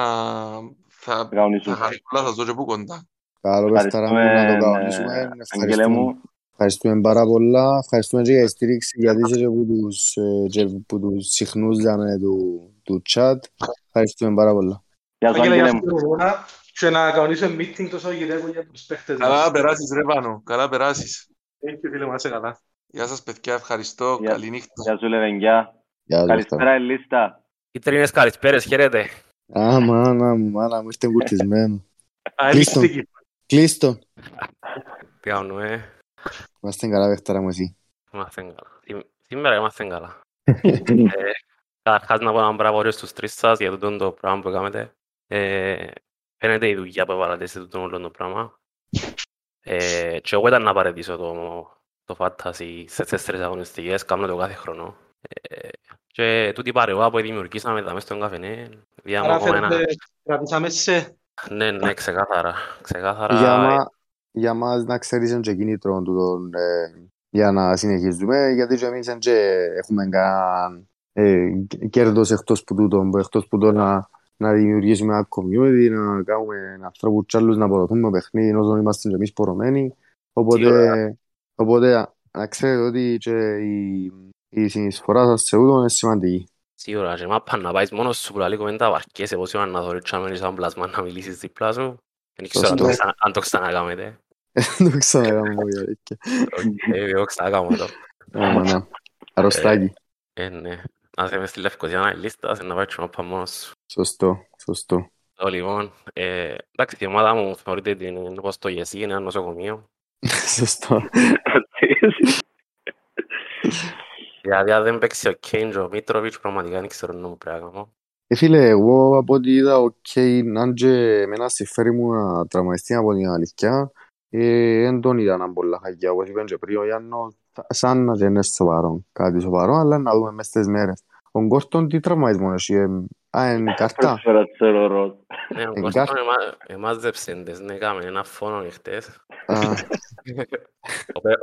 θα, θα χαρίσω να σας δω και που κοντά. Καλό πέφταρα μου να το κανονίσουμε. Ευχαριστούμε. Ευχαριστούμε πάρα πολλά. Ευχαριστούμε και για τη στήριξη γιατί είσαι από τους, και από τους συχνούς του, του chat. Ευχαριστούμε πάρα πολλά. Γεια σου, Αγγέλε μου. Και να κανονίσουμε meeting τόσο γυρεύω για τους παίχτες. Καλά περάσεις ρε Πάνο. Καλά περάσεις. Έχει φίλε μας, καλά. Γεια σας παιδιά, ευχαριστώ. Καλή νύχτα. Γεια σου Λεβενγιά. Καλησπέρα Ελίστα. Κίτρινες καλησπέρες, χαίρετε. Α, μάνα μου, μάνα μου, είστε κουρτισμένο. Κλείστο. Τι κάνουμε. Είμαστε καλά, Βεχτάρα μου εσύ. Είμαστε καλά. Σήμερα είμαστε καλά. Ε, καταρχάς να πω έναν μπράβο στους τρεις σας για τούτο το πράγμα που έκαμετε. Ε, φαίνεται η δουλειά που έβαλατε σε τούτο όλο το πράγμα. Ε, και εγώ ήταν να παρετήσω το το φάντασι σε τέσσερις αγωνιστικές, κάνουμε το κάθε χρόνο. Ε, και τούτη παρεωά που δημιουργήσαμε εδώ μέσα στον καφενέ, Άρα φαίνεται, κρατήσαμε σε... Ναι, ναι, ξεκάθαρα. ξεκάθαρα. Για, μα, για μας να ξέρεις είναι και κίνητρο του ε, για να συνεχίζουμε, γιατί και εμείς και έχουμε κανένα ε, κέρδος εκτός που τούτο, εκτός που το να, να δημιουργήσουμε ένα community, να κάνουμε ανθρώπους κι άλλους να αποδοθούμε παιχνίδι όσο είμαστε και εμείς πορωμένοι. Οπότε, Οπότε, να ξέρετε ότι και η, η συνεισφορά σας σε ούτω είναι σημαντική. Σίγουρα, και μάπα να πάεις μόνος σου που λέει κομμέντα βαρκέσαι πόσο ώρα να δωρείς να μένεις σαν πλάσμα να μιλήσεις δίπλα σου. Δεν ξέρω αν το ξανακάμετε. Δεν το ξανακάμω, για αλήθεια. Εγώ ξανακάμω το. Άμα, ναι. Αρρωστάκι. Ε, ναι. Να σε μες στη Λευκοσία να λίστα, σε να πάρεις μάπα μόνος σου. Σωστό, σωστό. Λοιπόν, εντάξει, η ομάδα μου θεωρείται την όπως το Γεσί, είναι ένα νοσοκομείο. Σωστό. Δηλαδή αν δεν παίξει ο Κέιν ο Μίτροβιτς πραγματικά δεν ξέρω να μου πρέπει να κάνω. Ε, φίλε, εγώ από ό,τι είδα ο Κέιν, αν και εμένα συμφέρει μου να τραυματιστεί από την αλήθεια, δεν τον είδα να πολλά χαγιά, όπως είπαν και πριν ο Γιάννος, σαν να δεν είναι σοβαρό, κάτι σοβαρό, αλλά να δούμε μες τις μέρες. Ο Γκόρτον τι τραυματισμό έχει, Α, είναι κάρτα. Ναι, ο Κώστας εμάζεψε τις, ναι, κάμε ένα φόνο χτες.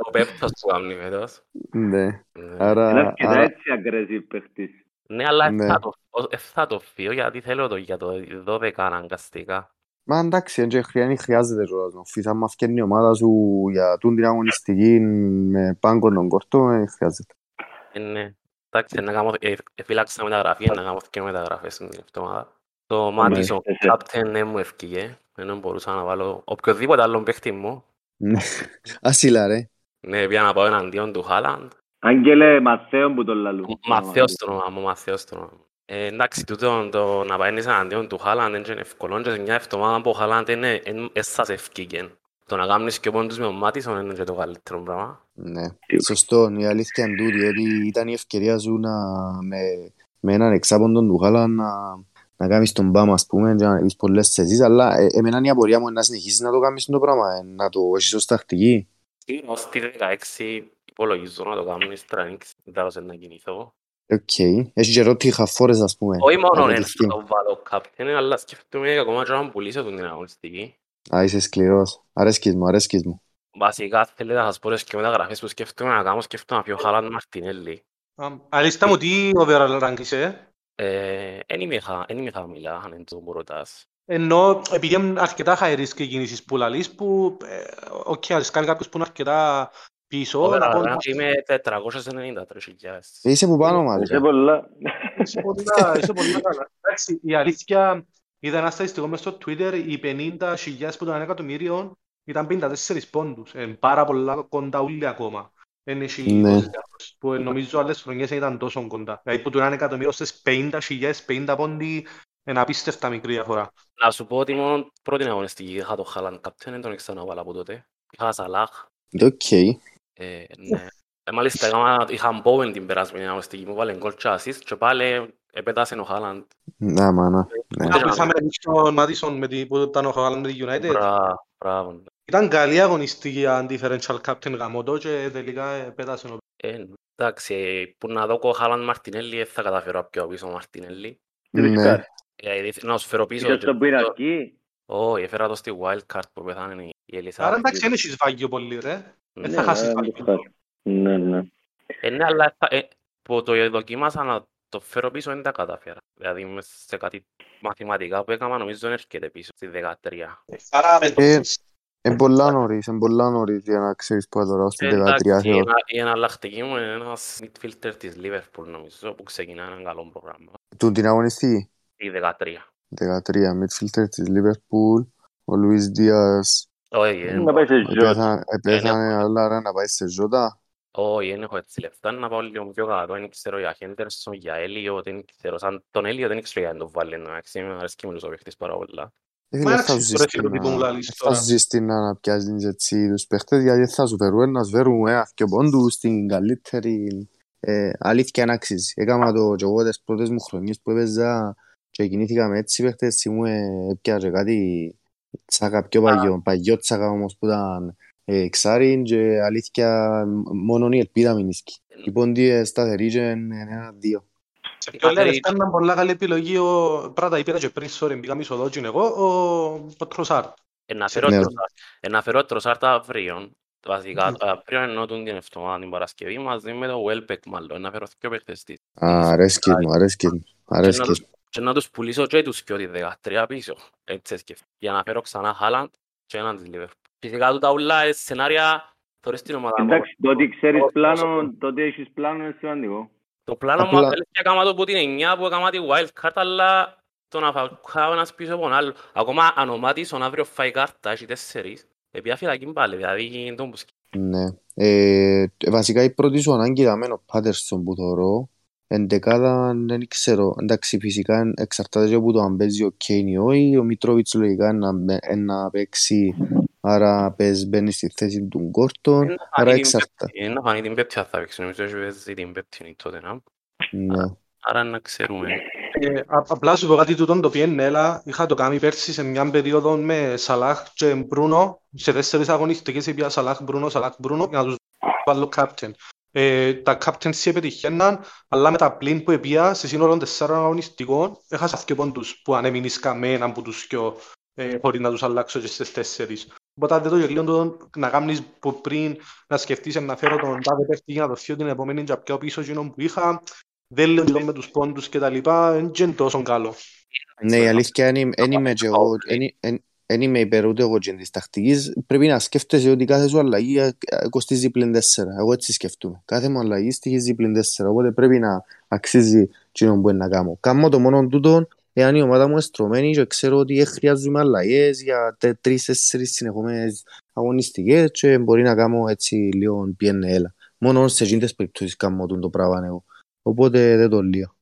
Ο Πέπτος που κάνει φέτος. Ναι, άρα... Είναι αρκετά έτσι aggressive παίχτης. Ναι, αλλά θα το φύγω γιατί θέλω το για το 12 αναγκαστικά. Μα εντάξει, δεν χρειάζεται ρόλος. Φυσικά, άμα φτιάχνει η ομάδα σου για την αγωνιστική με πάγκο τον κόρτο, δεν χρειάζεται. Ναι, εντάξει, να κάνω, εφυλάξα μεταγραφή, να κάνω και μεταγραφές στην εβδομάδα. Το Μάτισον, captain, δεν μου ευκήγε, δεν μπορούσα να βάλω οποιοδήποτε άλλο παίχτη μου. Ασύλα ρε. Ναι, πια να πάω εναντίον του Χάλαντ. Άγγελε Μαθαίον που τον λαλού. Μαθαίος το όνομα μου, Μαθαίος το όνομα μου. Ε, εντάξει, τούτο το να πάεις εναντίον του Χάλαντ είναι εύκολο και σε μια εβδομάδα που ο Χάλαντ είναι εσάς ευκήγεν. Το να κάνεις και πόντους με ο Μάτισον είναι και το καλύτερο πράγμα. Ναι, σωστό. Η αλήθεια είναι τούτη, ότι ήταν η ευκαιρία σου να, με, με έναν εξάποντον του Χάλαντ να, να κάνεις τον μπάμα, ας πούμε, και να έχεις πολλές σεζείς, αλλά ε, εμένα είναι η απορία μου είναι να συνεχίσεις να το κάνεις το πράγμα, ε, να το έχεις ως τακτική. Ως τη 16 υπολογίζω να το κάνω στρανίξ, δεν να κινηθώ. Οκ. Έχει και ρώτη χαφόρες, ας πούμε. Όχι μόνο να το βάλω κάποιον, αλλά σκεφτούμε ακόμα και να πουλήσω την αγωνιστική. Α, είσαι σκληρός. Αρέσκεις μου, αρέσκεις μου. Βασικά θέλετε να σας πω και μεταγραφές που σκεφτούμε να κάνω, σκεφτούμε να πιω Χάλαντ Μαρτινέλι. Αλίστα μου, τι overall rank είσαι. Εν είμαι χαμηλά, αν το μου ρωτάς. Ενώ επειδή είναι αρκετά high risk κινήσεις που λαλείς που, οκ, ας κάνει κάποιος που είναι αρκετά πίσω. Overall rank είμαι 493.000. Είσαι που πάνω μας. Είσαι πολλά. Είσαι πολλά, είσαι πολλά καλά. Εντάξει, η αλήθεια, είδα ένα στατιστικό μες στο Twitter, οι 50.000 που ήταν εκατομμύριο ήταν 54 πόντους. Ε, πάρα πολλά κοντά ούλοι ακόμα. Ναι. Που νομίζω άλλες χρονιές ήταν τόσο κοντά. Δηλαδή που του έναν εκατομμύριο στις 50.000, 50 πόντι, είναι απίστευτα μικρή διαφορά. Να σου πω ότι μόνο πρώτη αγωνιστική είχα το Χάλαν Καπτέν, δεν τον ξαναβάλα από τότε. Είχα Σαλάχ. Οκ. Ε, ναι. Ε, μάλιστα είχα Μπόεν την περάσμενη αγωνιστική μου, βάλε γκολ και ασίστ και πάλι επέτασε ο Χάλαντ. Ναι, μάνα. Είχαμε τον Μάτισον με την που ήταν ο Χάλαντ με τη United. Μπράβο. Ήταν καλή αγωνιστική για differential captain γαμότο και τελικά πέτασε ο ε, Εντάξει, που να δω ο Χάλαντ Μαρτινέλι θα καταφέρω πιο πίσω ο Μαρτινέλι. Ναι. Να σου φέρω πίσω. Είχες τον πειρακή; Όχι, έφερα το στη wildcard που πεθάνε η Ελισάβη. Άρα εντάξει, δεν έχεις βάγιο πολύ ρε. Δεν θα χάσεις βάγιο. Ναι, ναι. Ε, ναι, αλλά που το δοκίμασα να το φέρω πίσω δεν τα κατάφερα. Δηλαδή σε κάτι μαθηματικά που έκανα νομίζω δεν έρχεται πίσω στη 13. Άρα με το είναι πολλά νωρίς, είναι πολλά νωρίς για να ξέρεις που τώρα στην 13 θεωρώ. Η εναλλακτική μου είναι ένας midfielder της Liverpool νομίζω που ξεκινά έναν καλό πρόγραμμα. Του την αγωνιστή. Η 13. 13, midfielder της Liverpool, ο Λουίς Δίας. Όχι, να πάει σε Ζώτα. Επέθανε αλλά να πάει σε Ζώτα. Όχι, δεν έχω έτσι λεφτά να πάω λίγο πιο κάτω. Δεν ξέρω για Χέντερσον, για Έλιο, δεν ξέρω. Σαν τον Έλιο δεν ξέρω για να το βάλει. Να αρέσκει με τους objektis πάρα πολλά. Θα σου ζήσει να πιάσεις έτσι τους παίχτες γιατί θα σου φέρουν να σου φέρουν ένα και πόντους στην καλύτερη αλήθεια να αξίζει. Έκανα το και εγώ τις πρώτες μου χρονιές που έπαιζα και κινήθηκα με έτσι παίχτες μου έπιαζε κάτι τσάκα πιο παγιό, παγιό τσάκα όμως που ήταν εξάριν και αλήθεια μόνο η ελπίδα μην ίσκει. Οι πόντοι σταθεροί και είναι ένα-δύο. Σε ποιο λέει, ήταν πολλά καλή επιλογή ο Πράτα είπα και πριν, sorry, μπήκα μισό δότσι εγώ, ο Τροσάρτ. Να φέρω Τροσάρτ αύριο. Βασικά, αύριο εννοώ την εβδομάδα την Παρασκευή μαζί με το Welbeck μάλλον, να φέρω δύο παίχτες της. Αρέσκει μου, αρέσκει μου, αρέσκει μου. Και να τους πουλήσω και τους και ότι 13 πίσω, έτσι σκέφτομαι. Για να φέρω ξανά Χάλαντ και έναν της Liverpool. Φυσικά του τα ούλα σενάρια θωρείς την ομάδα μου. Εντάξει, τότε ξέρεις πλάνο, τότε έχεις πλάνο είναι σημαντικό. Το πλάνο μου απέλευκε έκανα το που την εννιά που έκανα τη wildcard, αλλά το να φάω ένας πίσω από άλλο. Ακόμα αν ο Μάτισον αύριο φάει κάρτα, έχει τέσσερις, επειδή φυλακή πάλι, δηλαδή τον πουσκεί. Ναι. Ε, βασικά η πρώτη σου ανάγκη ήταν ο Πάτερσον που θωρώ. Εντεκάδα δεν ξέρω. Εντάξει, φυσικά εξαρτάται και από το αν παίζει ο Κέιν ή όχι. Ο Μητρόβιτς λογικά να παίξει Άρα πες μπαίνει στη θέση του Γκόρτον, άρα εξαρτάται. Είναι να φανεί την πέπτη θα παίξει, νομίζω ότι παίζει την πέπτη τότε, να. Ναι. Άρα να ξέρουμε. Ε, απλά σου πω κάτι τούτο το οποίο είναι έλα, είχα το κάνει πέρσι σε μια περίοδο με Σαλάχ και Μπρούνο, σε τέσσερις αγωνιστικές είπα Σαλάχ, Μπρούνο, Σαλάχ, Μπρούνο, για να τους βάλω captain. Ε, τα captaincy επιτυχαίναν, αλλά με τα πλήν που επία σε σύνολο τεσσάρων αγωνιστικών έχασα δύο πόντους που αν έμεινες καμένα από τους πιο ε, χωρίς να τους αλλάξω και στις τέσσερις. Οπότε δεν το γελίο να κάνεις που πριν να σκεφτείς να φέρω τον τάδε παίχτη για να το θείο την επόμενη και πιο πίσω γίνον που είχα. Δεν λέω με τους πόντους και τα λοιπά, δεν είναι τόσο καλό. Ναι, η αλήθεια είναι είμαι και εγώ, δεν είμαι υπέρ ούτε εγώ και της τακτικής. Πρέπει να σκέφτεσαι ότι κάθε σου αλλαγή κοστίζει πλην τέσσερα. Εγώ έτσι σκεφτούμε. Κάθε μου αλλαγή στοιχίζει πλην τέσσερα. Οπότε πρέπει να αξίζει κοινό που είναι να κάνω. Κάνω το μόνο τούτο εάν η ομάδα μου είναι στρωμένη και ξέρω ότι χρειάζομαι αλλαγές για τρεις-τέσσερις συνεχόμενες αγωνιστικές και μπορεί να κάνω έτσι λίγο πιένε έλα. Μόνο σε εκείνες περιπτώσεις κάνω το πράγμα εγώ. Οπότε δεν το λέω.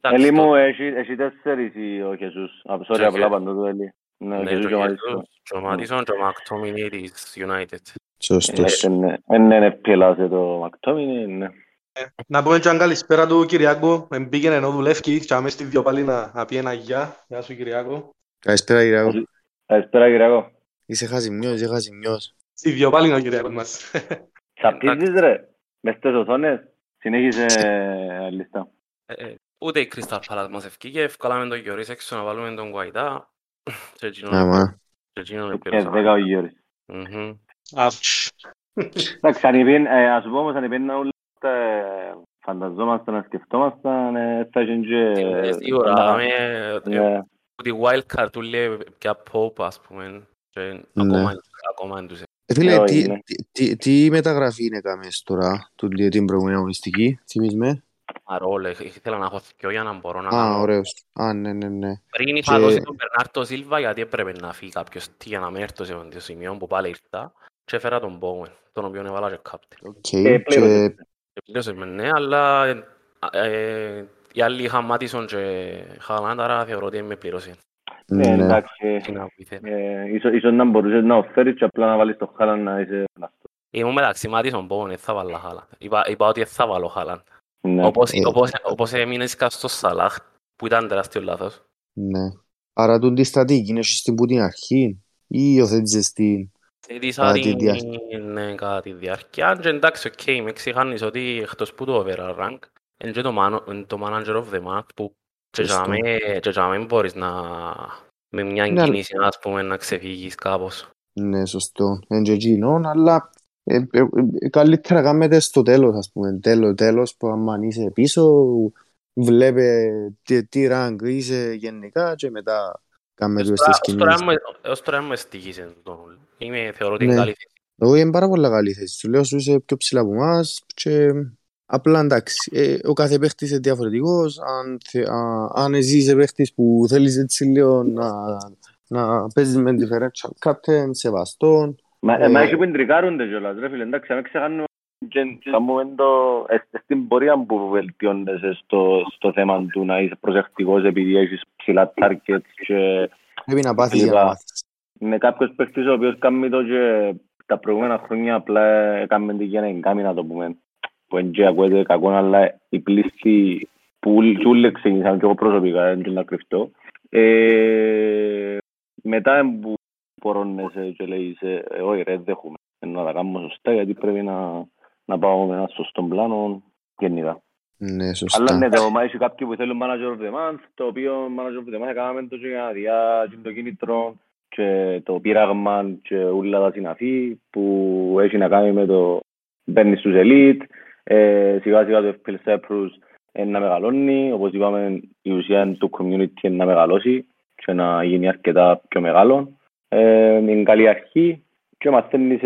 Έλλη μου, έχει τέσσερις ο Χεσούς. Sorry, απλά παντού του Έλλη. Ναι, ο και ο Μάτισον και ο Μακτόμινι της United. Σωστός. Είναι επιλάσε το Μακτόμινι, ναι. Να πούμε και αν καλησπέρα του Κυριάκου, εμπήκαινε ενώ δουλεύει και άμεσα στη δυο πάλι να πει ένα γεια. Γεια σου Κυριάκο. Καλησπέρα Κυριάκο. Καλησπέρα Κυριάκο. Είσαι χαζιμιός, είσαι χαζιμιός. Στη δυο πάλι είναι ο Κυριάκος μας. Σαπτίζεις ρε, μες στις οθόνες, συνέχισε λίστα. Ούτε η Κρίσταλ Παλάς μας ευκήγε, ευκάλαμε τον Γιωρίς έξω να βάλουμε τον Γουαϊτά. Άμα. Και δέκα ο Γιωρίς. Εντάξει, ας πούμε όμως αν υπήρνε όλοι φανταζόμασταν να σκεφτόμασταν, θα γίνει και... Σίγουρα, ότι wildcard του λέει πια pop, ας πούμε, ακόμα δεν τους Φίλε, τι μεταγραφή είναι κάμες τώρα, την προηγούμενη αγωνιστική, θυμίσμε. Αρόλε, ήθελα να έχω θυκιο για να μπορώ να κάνω. Α, ωραίος. Α, ναι, ναι, ναι. Πριν είχα δώσει τον Περνάρτο Σίλβα γιατί έπρεπε να φύγει κάποιος τι για να με έρθω σε το σημείο που πάλι ήρθα και έφερα τον Bowen, τον οποίο έβαλα και κάπτε. Οκ, και... Πλήρωσε με ναι, αλλά οι άλλοι είχαν Μάτισον και Χαλάντ, άρα θεωρώ ότι με πλήρωσε. Ναι, εντάξει. Ίσως να μπορούσες να οφέρεις και απλά να βάλεις το Χάλαντ να είσαι αναστό. Ήμουν μεταξύ Μάτισον Bowen, θα βάλω Χάλαντ. Είπα ότι θα βάλω Χάλαντ. Ναι. Όπως, ε, όπως, όπως έμεινες και στο Σαλάχ, που ήταν τεράστιος λάθος. Ναι. Άρα τον τη στατική είναι στην που την αρχή ή υιοθέτησες την κατά τη διάρκεια. Ναι, κατά τη διάρκεια. Και εντάξει, OK, okay, μεν ξεχάνεις ότι εκτός που το overall rank, είναι και το, man, το manager of the month που και για μην μπορείς να με μια ναι. κίνηση ας πούμε, να ξεφύγεις κάπως. Ναι, σωστό. Είναι και εκείνο, αλλά ε, ε, ε, καλύτερα κάνετε στο τέλος, ας πούμε, τέλος, τέλος που αν είσαι πίσω, βλέπε τι, τι rank είσαι γενικά και μετά κάνετε τις κινήσεις. Ως τώρα μου εστίγησε το Είμαι, θεωρώ ότι είναι ναι. καλή θέση. Εγώ είμαι πάρα πολύ καλή θέση. Σου λέω σου είσαι πιο ψηλά από εμάς και απλά εντάξει, ε, ο κάθε παίχτης είναι διαφορετικός. Αν, α, αν εσύ είσαι παίχτης που θέλεις έτσι λίγο να, να παίζεις με differential captain, σεβαστόν, Μα ε, έχει που εντρικάρονται κιόλας, ρε φίλε, εντάξει, αν ξεχάνουμε στην πορεία που βελτιώνεσαι στο, στο θέμα του να είσαι προσεκτικός επειδή έχεις ψηλά targets και... Πρέπει να πάθεις για να μάθεις. Είναι κάποιος παίκτης ο οποίος κάνει το και τα προηγούμενα χρόνια απλά έκαμε την για να κάνει να το πούμε. Που είναι και ακούεται κακό, αλλά η πλήστη που όλοι ξεκινήσαμε και εγώ προσωπικά, δεν να κρυφτώ. Ε, μετά που πορώνεσαι και λέει «Ε, όχι ρε δέχομαι να τα κάνουμε σωστά γιατί πρέπει να, να πάω με ένα σωστό πλάνο γενικά. Ναι, σωστά. Αλλά ναι, το έχει κάποιοι που θέλουν manager of the month, το οποίο manager of the month έκαναμε το για διά το κίνητρο και το πείραγμα και όλα τα συναφή που έχει να κάνει με το μπαίνει στους elite, ε, σιγά σιγά το FPL Cyprus να μεγαλώνει, όπως είπαμε η ουσία του community να μεγαλώσει και να γίνει αρκετά πιο μεγάλο ε, είναι καλή αρχή και μαθαίνεις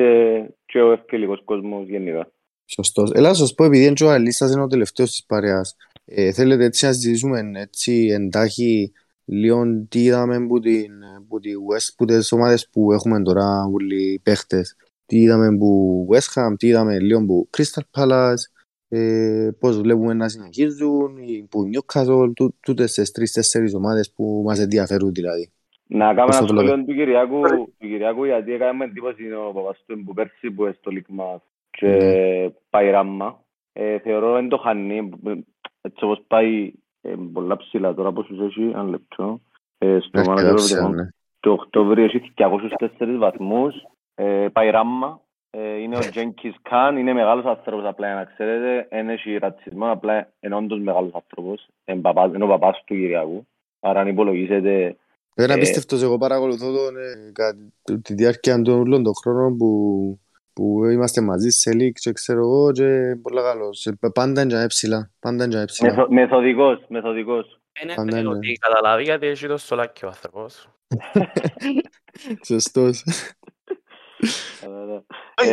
και ο ευκαιρικός κόσμος γενικά. Σωστός. Έλα να σας πω, επειδή είναι ο Αλίστας είναι ο τελευταίος της παρέας. Ε, θέλετε έτσι να συζητήσουμε έτσι εντάχει λίγο τι είδαμε από, την, από τη West, που τις ομάδες που έχουμε τώρα όλοι οι παίχτες. Τι είδαμε από West Ham, τι είδαμε λίγο από Crystal Palace, ε, πώς βλέπουμε να συνεχίζουν, που Newcastle, τούτες τις τρεις-τέσσερις ομάδες που μας ενδιαφέρουν δηλαδή. Να κάνω ένα σχόλιο του Κυριάκου, του Κυριάκου γιατί έκαμε εντύπωση ο Παπαστούν που πέρσι που στο λίκμα και ναι. πάει ράμα. Ε, θεωρώ εν το χανεί, έτσι όπως πάει ε, πολλά ψηλά τώρα πώς έχει, αν λεπτό. Ε, στο μάνα ναι. Το Οκτώβριο έχει 204 βαθμούς, ε, πάει ράμα. Ε, είναι ο Τζένκις Καν, είναι μεγάλος άνθρωπος απλά για να ξέρετε, δεν έχει ρατσισμό, απλά είναι όντως μεγάλος άνθρωπος, είναι ο παπάς του Κυριακού, άρα αν υπολογίζετε... Δεν είναι απίστευτος, εγώ παρακολουθώ τον, ε, τη διάρκεια των όλων των χρόνων που, που είμαστε μαζί σε λίκ και ξέρω εγώ και πολλά καλός, πάντα είναι και ψηλά, πάντα είναι ψηλά. Μεθοδικός, μεθοδικός. Είναι ότι καταλάβει γιατί έχει το σολάκι ο άνθρωπος. Σωστός.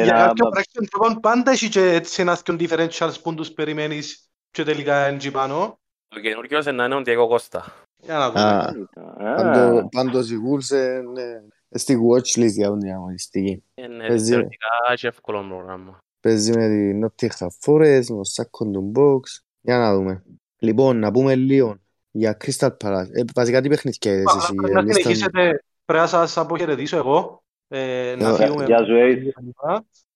Για κάποιο πράγμα πάντα έχει και έτσι ένας και differentials που τους περιμένεις και τελικά είναι πάνω. Το καινούργιος είναι να είναι ο Διέγο Κώστα. Για να δούμε. Πάντως οι Wolves είναι στη watchlist για τον διαγωνιστική. Είναι θεωρητικά και εύκολο πρόγραμμα. Παίζει με τη Nottingham Forest, με το Second Box. Για να δούμε. Λοιπόν, να πούμε λίγο για Crystal Palace. Ε, βασικά τι παιχνίδια είδες εσύ. Πρέπει να συνεχίσετε, πρέπει να σας αποχαιρετήσω εγώ. Ε, να φύγουμε. Γεια σου,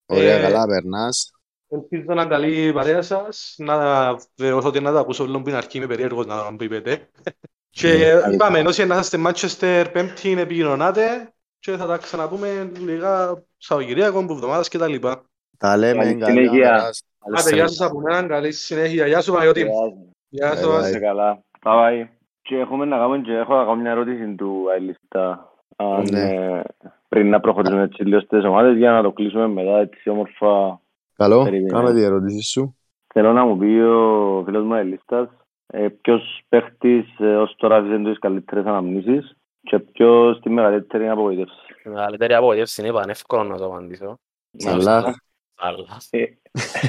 Ωραία, καλά περνάς. Ελπίζω να καλή παρέα σας. Να βεβαιώσω ότι να τα ακούσω όλων πριν αρχή, είμαι περίεργος να μου πείτε. Και είπαμε, ενώ να είστε Manchester πέμπτη επικοινωνάτε και θα τα ξαναπούμε λίγα Σαββατοκυριακό, που εβδομάδας και τα λοιπά. Τα λέμε, καλή συνέχεια. Άντε, γεια σας από μένα, καλή συνέχεια. Γεια σου Παναγιώτη. Γεια σας. Καλά. Bye. Και έχουμε να κάνουμε και έχω να κάνω μια ερώτηση του Αιλίστα. Ναι. Πριν να προχωρήσουμε έτσι λίγο στις ομάδες για να το κλείσουμε μετά έτσι όμορφα. Καλό, κάνε τη ερώτηση σου. Θέλω να μου πει ο φίλος μου Αιλίστας ε, ποιος παίχτης ε, ως τώρα αφήσαν τις καλύτερες αναμνήσεις και ποιος τη μεγαλύτερη απογοήτευση. Η μεγαλύτερη απογοήτευση είναι πανεύκολο να το απαντήσω. Αλλά.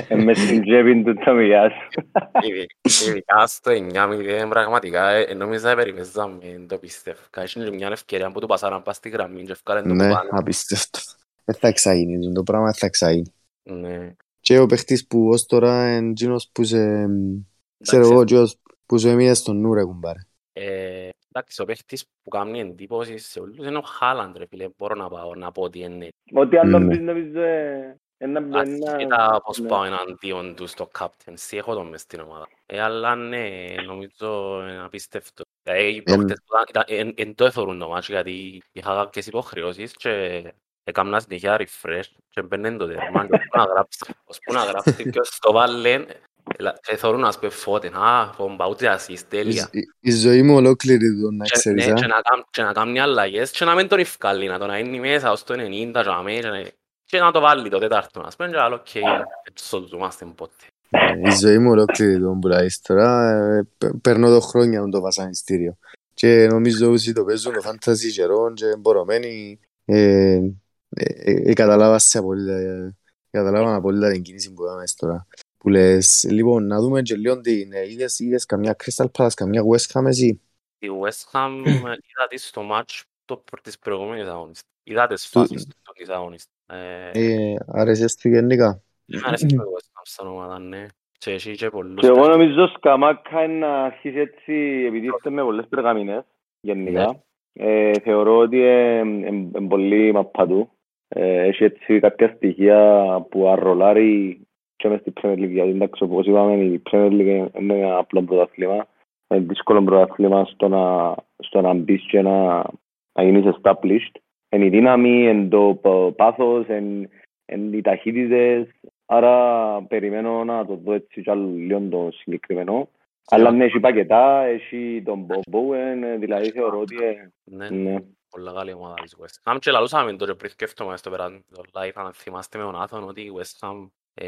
Ε, με στην τσέπη του το μιλιάς. Ειδικά στο 9-0 πραγματικά νόμιζα περιπέζαμε το πιστεύω. Κάτσε μια ευκαιρία που του πασάραν πας στη γραμμή και ευκάλεν το Ναι, πάνω. απίστευτο. Δεν θα εξαγίνει, το πράγμα δεν θα εξαγίνει. Ναι. Και ο παίχτης που ως τώρα είναι εκείνος που σε... Ξέρω εγώ, εκείνος που σε έμεινε στον νου ρε κουμπάρε. Ε, Εντάξει, ο παίχτης που κάνει εντύπωση σε όλους είναι ο Χάλαντ, ρε φίλε. Μπορώ να, πάω, να πω ότι είναι. Ό,τι άλλο Ναι. πεις νομίζω ε, ένα... Ασχετά πώς ναι. πάω εναντίον του στο captaincy, έχω τον μες στην ομάδα. Ε, αλλά ναι, νομίζω είναι απίστευτο. Ε, οι παίχτες που ήταν- ήταν- εν- εν το εθωρούν το μάτσο γιατί είχα κάποιες υποχρεώσεις και έκανα συνεχεία refresh και μπαίνουν το τέρμα και ώσπου να γράψει, ώσπου να γράψει ποιος το βάλε και θωρούν να σπε φώτεν, α, φόμπα, ούτε assist, τέλεια. Η- Η ζωή μου ολόκληρη εδώ, να Και- ξέρεις, ναι, α. και να κάμ- και να κάνει αλλαγές και να μην τον ευκάλλει, να τον είναι μέσα ως το 90 και να μην- και να- και να το βάλει το τέταρτο, ας πούμε, και άλλο, οκ, έτσι σωζούμαστε ποτέ. Η ζωή μου ολόκληρη εδώ που λάζεις τώρα, ε, πε- παίρνω το χρόνια με το βασανιστήριο. Και νομίζω όσοι το παίζουν το φάνταζι καιρών και εμπορωμένοι, ε, ε, ε, καταλάβα σε απολύτω, ε, καταλάβαν απολύτω την κίνηση που έκανες τώρα. Που λες, λοιπόν, να δούμε και λίγο την, ε, είδες, είδες καμιά Crystal Palace, καμιά West Ham εσύ. Η West Ham είδα τη στο match το προ- της προηγούμενης αγωνιστής. Είδα τις φάσεις του της αγωνιστής. Ε, Ε, άρεσες του γενικά. Μ' αρέσει και η West Ham σαν ομάδα, ναι. Και έχει και πολλούς Και εγώ παίκτες. νομίζω σκαμάκα είναι να αρχίσει έτσι, επειδή είστε με πολλές περγαμινές, γενικά. Ε, θεωρώ ότι είναι πολύ μαπατού. Ε, έχει έτσι κάποια στοιχεία που αρρολάρει και μες στη Premier League. Γιατί εντάξει, όπως είπαμε, η Premier League είναι ένα απλό πρωτάθλημα. Είναι δύσκολο πρωτάθλημα στο να, στο να μπεις και να, να γίνεις established. Είναι η δύναμη, είναι το π- πάθος, είναι, είναι οι ταχύτητες. Άρα περιμένω να το δω έτσι κι άλλο λίγο το συγκεκριμένο. Αλλά ναι, έχει πακετά, έχει τον Bob Bowen, δηλαδή θεωρώ ότι... ε, Ναι, Ναι. πολλά καλή ομάδα της West Ham. Και λαλούσαμε τώρα πριν σκέφτομαι στο πέρα το live, αν θυμάστε με τον Άθον, ότι η West Ham ε,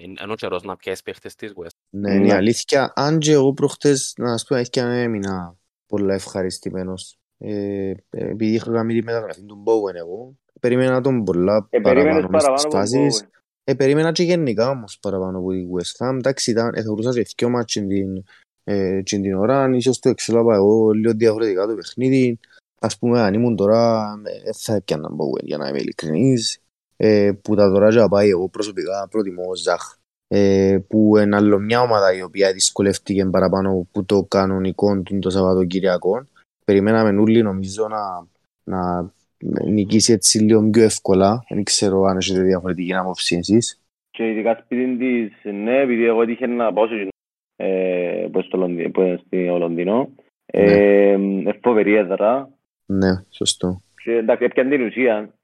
είναι ο καιρός να πιέσει παίχτες της West Ham. Ναι, είναι η Ναι. αλήθεια. Αν και εγώ προχτές, να σας πω, έχει και έμεινα πολλά ευχαριστημένος. Ε, επειδή είχα κάνει τη μεταγραφή του Bowen εγώ, περίμενα τον πολλά Ε, περίμενες παραπάνω μες παραπάνω στις από τον φάσεις. Bowen. Ε, περίμενα και γενικά όμως παραπάνω από τη West Ham. Εντάξει, ήταν, ε, θεωρούσα και δυο μάτς την, ε, την την ώρα, ίσως το εξέλαβα εγώ λίγο διαφορετικά το παιχνίδι. Ας πούμε, αν ήμουν τώρα, ε, δεν θα έπιανα Bowen, για να είμαι ειλικρινής. Ε, που τα τώρα και να πάει, εγώ προσωπικά προτιμώ Ζαχ. Ε, που είναι άλλο μια ομάδα η οποία δυσκολεύτηκε παραπάνω που το κανονικό του το Σαββατοκυριακό. Περιμέναμε όλοι νομίζω να, να νικήσει έτσι λίγο πιο εύκολα. Δεν ξέρω αν έχετε διαφορετική άποψη εσείς. Και ειδικά σπίτι της, ναι, επειδή εγώ έτυχε να πάω σε ε, που είναι στο Λονδίνο, που είναι στο Λονδίνο. Ε, είναι φοβερή έδρα. Ναι, σωστό. Και εντάξει, έπιαν την ουσία.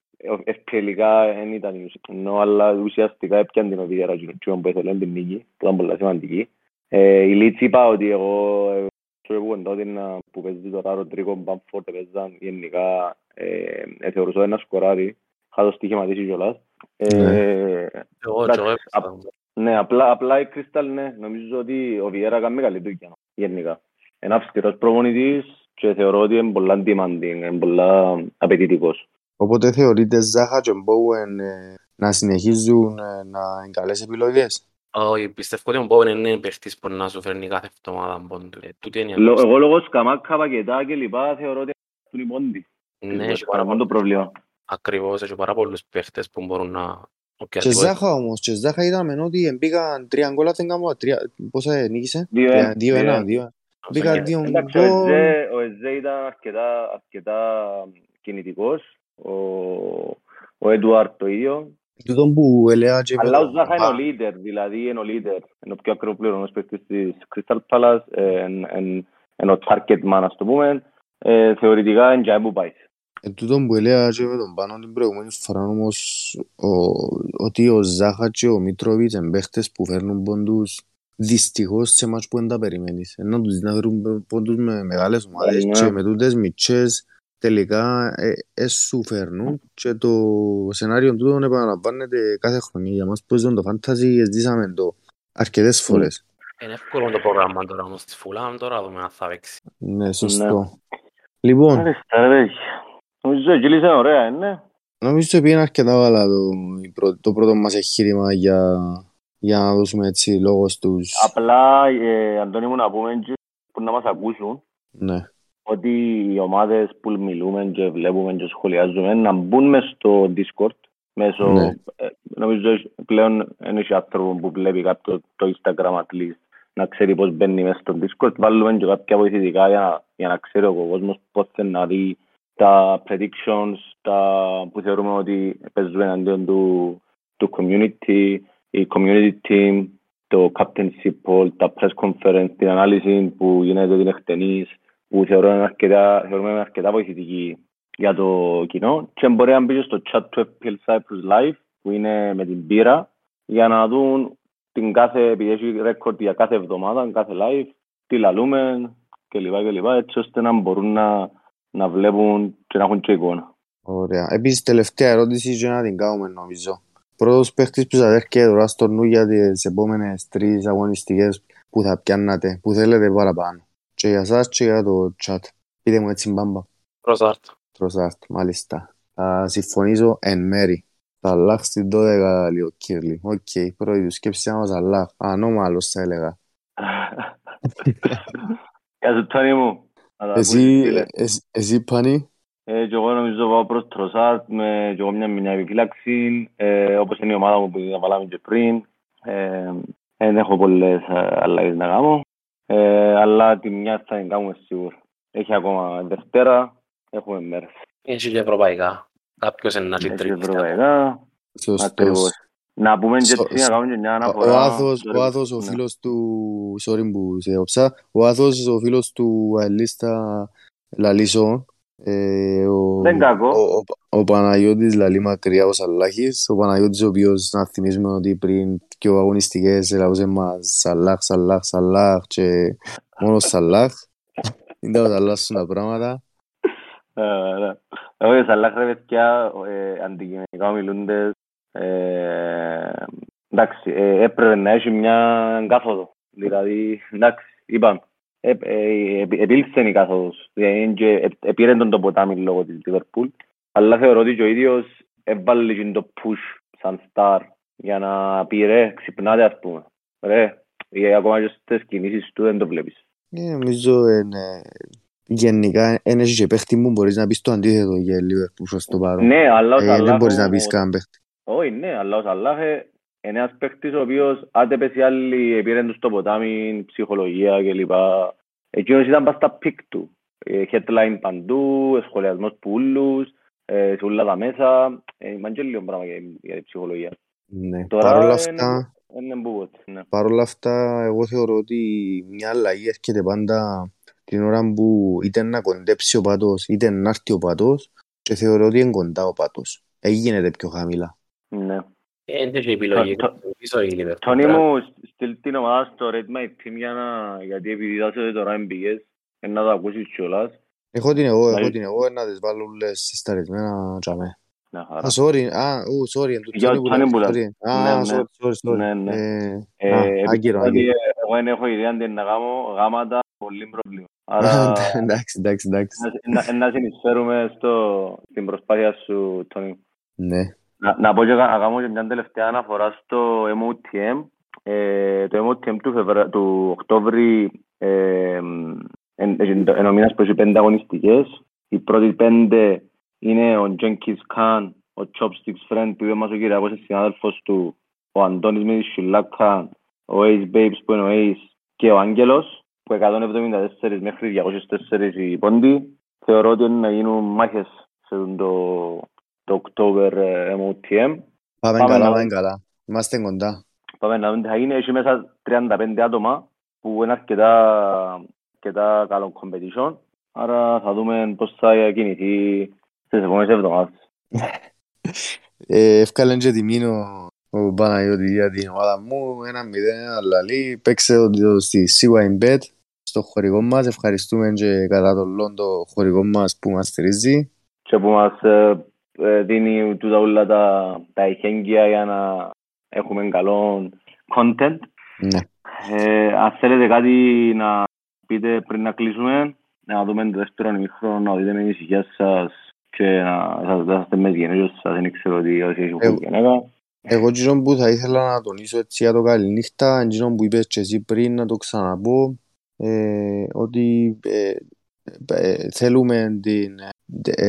Ευκαιρικά δεν ήταν η ουσία, ενώ αλλά ουσιαστικά έπιαν την οδηγέρα που ήθελε την νίκη, που ήταν πολύ σημαντική. Ε, η Λίτση είπα ότι εγώ που τότε που παίζει τώρα Ροντρίκο Μπαμφόρτ παίζαν γενικά ε, θεωρούσα ένα σκοράρι, είχα το στοιχηματίσει κιόλας. Ναι, απλά, απλά η Κρίσταλ, ναι, νομίζω ότι ο Βιέρα κάνει καλή δουλειά, γενικά. Είναι αυστηρός προπονητής και θεωρώ ότι είναι πολλά demanding, είναι πολλά απαιτητικός. Οπότε θεωρείτε Ζάχα και Μπόουεν να συνεχίζουν να είναι καλές επιλογές; Όχι, πιστεύω ότι ο Μπόουεν είναι παίχτης που να σου φέρνει κάθε εβδομάδα πόντου. Εγώ λόγω σκαμάκα, πακετά και λοιπά θεωρώ ότι είναι πόντι. Ναι, έχει πάρα πολύ πρόβλημα. Ακριβώς, έχει πάρα πολλούς παίχτες που μπορούν να... Και Ζάχα όμως, και Ζάχα είδαμε ότι εμπήκαν τρία γκολ, δεν κάνω τρία, πόσα νίκησε, δύο-ένα, δύο. Μπήκα δύο γκολ. Ο Εζέ ήταν αρκετά κινητικός, ο Εντουάρτ το ίδιο. Τούτον που έλεγα και... Αλλά ο Ζάχα είναι ο leader, δηλαδή είναι ο leader. Είναι ο πιο ακριβοπλήρωμος παίκτης της Crystal Palace, είναι ο target man, ας το πούμε. Θεωρητικά είναι και που πάει. Εν τούτον που έλεγα και με τον πάνω την προηγούμενη φορά όμως ότι ο Ζάχα και ο Μίτροβιτς είναι παίχτες που φέρνουν πόντους δυστυχώς σε μάτς που δεν τα περιμένεις. Ενώ τους να φέρουν πόντους με μεγάλες ομάδες και με τούτες μητσές τελικά ε, σου φέρνουν και το σενάριο τούτο επαναλαμβάνεται κάθε χρονιά. Για μας που ζουν το φάνταζι ζήσαμε το αρκετές φορές. Είναι εύκολο το πρόγραμμα τώρα όμως της Φουλάμ τώρα δούμε αν θα παίξει. Ναι, σωστό. Λοιπόν. Νομίζω ότι κύλησε ωραία, είναι. Νομίζω ότι πήγαινε αρκετά καλά το, το πρώτο μας εγχείρημα για, για να δώσουμε έτσι λόγος στους... Απλά, ε, Αντώνη μου, να πούμε που να μας ακούσουν. Ναι ότι οι ομάδες που μιλούμε και βλέπουμε και σχολιάζουμε να μπουν μες στο Discord μέσω, ναι. ε, νομίζω πλέον είναι και άνθρωπο που βλέπει κάποιο το Instagram at least να ξέρει πώς μπαίνει μέσα στο Discord. Βάλουμε και κάποια βοηθητικά για να, για να ξέρει ο κόσμος πώς θέλει να δει τα predictions τα, που θεωρούμε ότι παίζουν εναντίον του, του community, η community team, το captainship poll, τα press conference, την ανάλυση που γίνεται την εκτενής, που θεωρούμε αρκετά, θεωρούμε αρκετά βοηθητική για το κοινό και μπορεί να μπει στο chat του FPL Cyprus Live που είναι με την πύρα για να δουν την κάθε, επειδή έχει ρέκορντ για κάθε εβδομάδα, κάθε live, τι λαλούμε και λοιπά και λοιπά, έτσι ώστε να μπορούν να, να βλέπουν και να έχουν και εικόνα. Ωραία. Επίσης, τελευταία ερώτηση για να την κάνουμε νομίζω. Πρώτος παίχτης που σας έρχεται τώρα στο νου για τις επόμενες τρεις αγωνιστικές που θα πιάννατε, που θέλετε παραπάνω και για σας και για το chat. Πείτε μου έτσι μπάμπα. Τροσάρτ. Τροσάρτ, μάλιστα. Θα συμφωνήσω εν μέρη. Σαλάχ στην 12 λίγο early. OK, okay, πρώτη του σκέψη να μας Σαλάχ. Ανώμαλος θα έλεγα. Γεια σου Τόνι μου. Εσύ, εσύ Πάνι. Ε, και εγώ νομίζω πάω προς Τροσάρτ με και εγώ μια μηνιά επιφύλαξη, ε, όπως είναι η ομάδα μου που θα βάλαμε και πριν. Ε, δεν έχω πολλές αλλαγές να κάνω. Ε, αλλά τη μια θα την κάνουμε σίγουρα. Έχει ακόμα Δευτέρα, έχουμε μέρες. Έχει και ευρωπαϊκά. Κάποιος είναι να Έχει ευρωπαϊκά. Ακριβώς. Να πούμε και έτσι, να κάνουμε και μια αναφορά. Ο Άθος, ο Άθος, ο φίλος του, sorry που σε όψα, ο Άθος, ο φίλος του Αελίστα Λαλίσο, ε, ο, Δεν κακό. Ο, ο, ο Παναγιώτης λαλεί μακριά ο Σαλάχης, ο Παναγιώτης ο οποίος να θυμίσουμε ότι πριν και ο αγωνιστικές ελαούσε μας Σαλάχ, Σαλάχ, Σαλάχ και μόνος Σαλάχ. Είναι τα Σαλάχ τα πράγματα. Εγώ Σαλάχ ρε παιδιά, αντικειμενικά μιλούντες, εντάξει, έπρεπε να έχει μια κάθοδο. Δηλαδή, εντάξει, είπαμε, επήλθε η κάθοδος. Επήρε τον το ποτάμι λόγω της Λιβερπούλ, αλλά θεωρώ ότι και ο ίδιος έβαλε το push σαν star για να πει ρε, ξυπνάτε ας πούμε. Ρε, ή ακόμα και στις κινήσεις του δεν το βλέπεις. Ε, νομίζω είναι γενικά ένα και παίχτη μου μπορείς να πεις το αντίθετο για Λίβερπουλ προς το παρόν. Ναι, αλλά ο Σαλάχ... Δεν μπορείς να πεις καν παίχτη. Όχι, ναι, αλλά ο Σαλάχ είναι ένας παίχτης ο οποίος άντε πες οι άλλοι πήραν του στο ποτάμι, ψυχολογία κλπ. Εκείνος ήταν πας στα peak του. Headline παντού, σχολιασμός που ούλους, σε όλα τα μέσα. Είμαι και λίγο πράγμα για την ψυχολογία. Ναι, παρόλα αυτά, ναι. παρόλα αυτά, εγώ θεωρώ ότι μια αλλαγή έρχεται πάντα την ώρα που είτε να κοντέψει ο πάτος, είτε να έρθει ο πάτος και θεωρώ ότι είναι κοντά ο πάτος. Έγινε πιο χαμηλά. Ναι. Είναι και επιλογή. Τόνι μου, στείλ την ομάδα στο Red My Team για να... γιατί επειδή δάσετε τώρα MBS, να το ακούσεις κιόλας. Έχω την εγώ, έχω την εγώ, να τις βάλω όλες συσταρισμένα τζαμέ. Α, sorry, α, ου, sorry, εν του Τόνι που λέει. Α, sorry, sorry, sorry. Ναι, ναι. Άγκυρο, άγκυρο. Εγώ δεν έχω ιδέα αν να κάνω γάματα, πολύ πρόβλημα. Άρα, εντάξει, εντάξει, εντάξει. Να συνεισφέρουμε στην προσπάθεια σου, Τόνι. Ναι. Να, να πω και να κάνω και μια τελευταία αναφορά στο MOTM. Ε, το MOTM του, Φεβρα... του Οκτώβρη ε, είναι ο μήνας που έχει πέντε αγωνιστικές. Οι πρώτοι πέντε είναι ο Jenkins Khan, ο Chopsticks Friend που είπε μας ο Κυριακός, είναι συνάδελφος του, ο Αντώνης Μιδισουλάκα, ο Ace Babes που είναι ο Ace και ο Άγγελος, που 174 μέχρι 204 οι πόντοι. Θεωρώ ότι είναι να γίνουν μάχες σε το το October MOTM. Πάμε καλά, πάμε καλά. Είμαστε κοντά. Πάμε να δούμε. Θα γίνει έχει μέσα 35 άτομα που είναι αρκετά, αρκετά καλό competition. Άρα θα δούμε πώς θα κινηθεί στις επόμενες εβδομάδες. Εύκαλεν και τιμήνω ο Παναγιώτη για την ομάδα μου. Ένα μηδέν, αλλά λέει παίξε στη CYBet στο χορηγό μας. Ευχαριστούμε και κατά τον Λόντο χορηγό μας που μας στηρίζει. Και που μας ε, δίνει τούτα όλα τα, τα εχέγγυα για να έχουμε καλό content. Ναι. Ε, αν θέλετε κάτι να πείτε πριν να κλείσουμε, να δούμε το δεύτερο ημίχρονο, να δείτε με την ησυχία σας και να σας είστε με γενέγιος σας, δεν ξέρω τι όσοι έχει εγώ, γενέκα. Εγώ εκείνο που θα ήθελα να τονίσω έτσι για το καληνύχτα, εκείνο που είπες και εσύ πριν να το ξαναπώ, ε, ότι ε, ε, θέλουμε την, ε,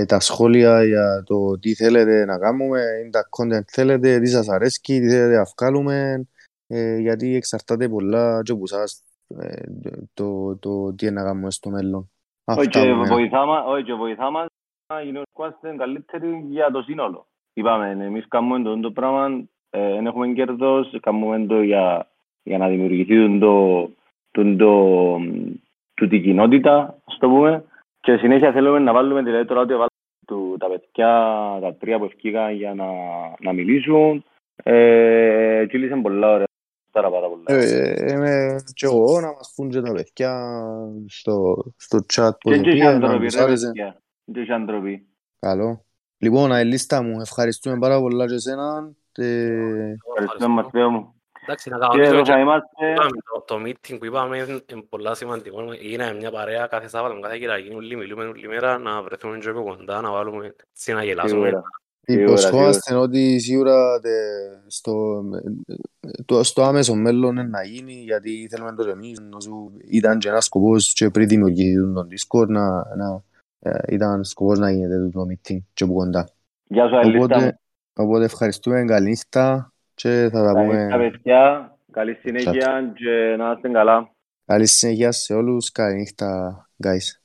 τα σχόλια για το τι θέλετε να κάνουμε, είναι τα content θέλετε, τι σας αρέσει, τι θέλετε να βγάλουμε, ε, γιατί εξαρτάται πολλά και από εσάς ε, το, το, τι είναι να κάνουμε στο μέλλον. Όχι και βοηθά μας να γινόμαστε καλύτεροι για το σύνολο. Είπαμε, εμείς κάνουμε το, το πράγμα, δεν έχουμε κέρδος, κάνουμε το για, για να δημιουργηθεί το, το, το, το, την κοινότητα, ας το πούμε, και συνέχεια θέλουμε να βάλουμε δηλαδή τώρα ότι του, τα παιδιά, τα τρία που ευκήγαν για να, να μιλήσουν. Ε, και λύσαν πολλά ωραία. Πάρα πάρα πολλά. Ε, είμαι και εγώ να μας πούν και τα παιδιά στο, στο chat που δεν πήγα να τους άρεσε. Και έχει αντροπή. Καλό. Λοιπόν, Αελίστα μου, ευχαριστούμε πάρα πολλά και εσένα. Ευχαριστούμε Μαθαίο μου. Εντάξει, να κάνουμε το, το meeting που είπαμε είναι πολλά σημαντικό. Είναι μια παρέα κάθε Σάββατο, κάθε Κυριακή, όλοι μιλούμε όλη μέρα, να βρεθούμε και πιο κοντά, να βάλουμε, έτσι να γελάσουμε. Υποσχόμαστε ότι σίγουρα στο, το, στο άμεσο μέλλον να γίνει, γιατί θέλουμε το εμείς, ήταν και ένας σκοπός και πριν δημιουργηθεί τον Discord, να, να, ήταν σκοπός να γίνεται το meeting και από κοντά. Γεια σου, Αλίστα. Οπότε ευχαριστούμε, καλή νύχτα και θα τα πούμε... Καλή καλή συνέχεια και να είστε καλά. Καλή συνέχεια σε όλους, καλή νύχτα, guys.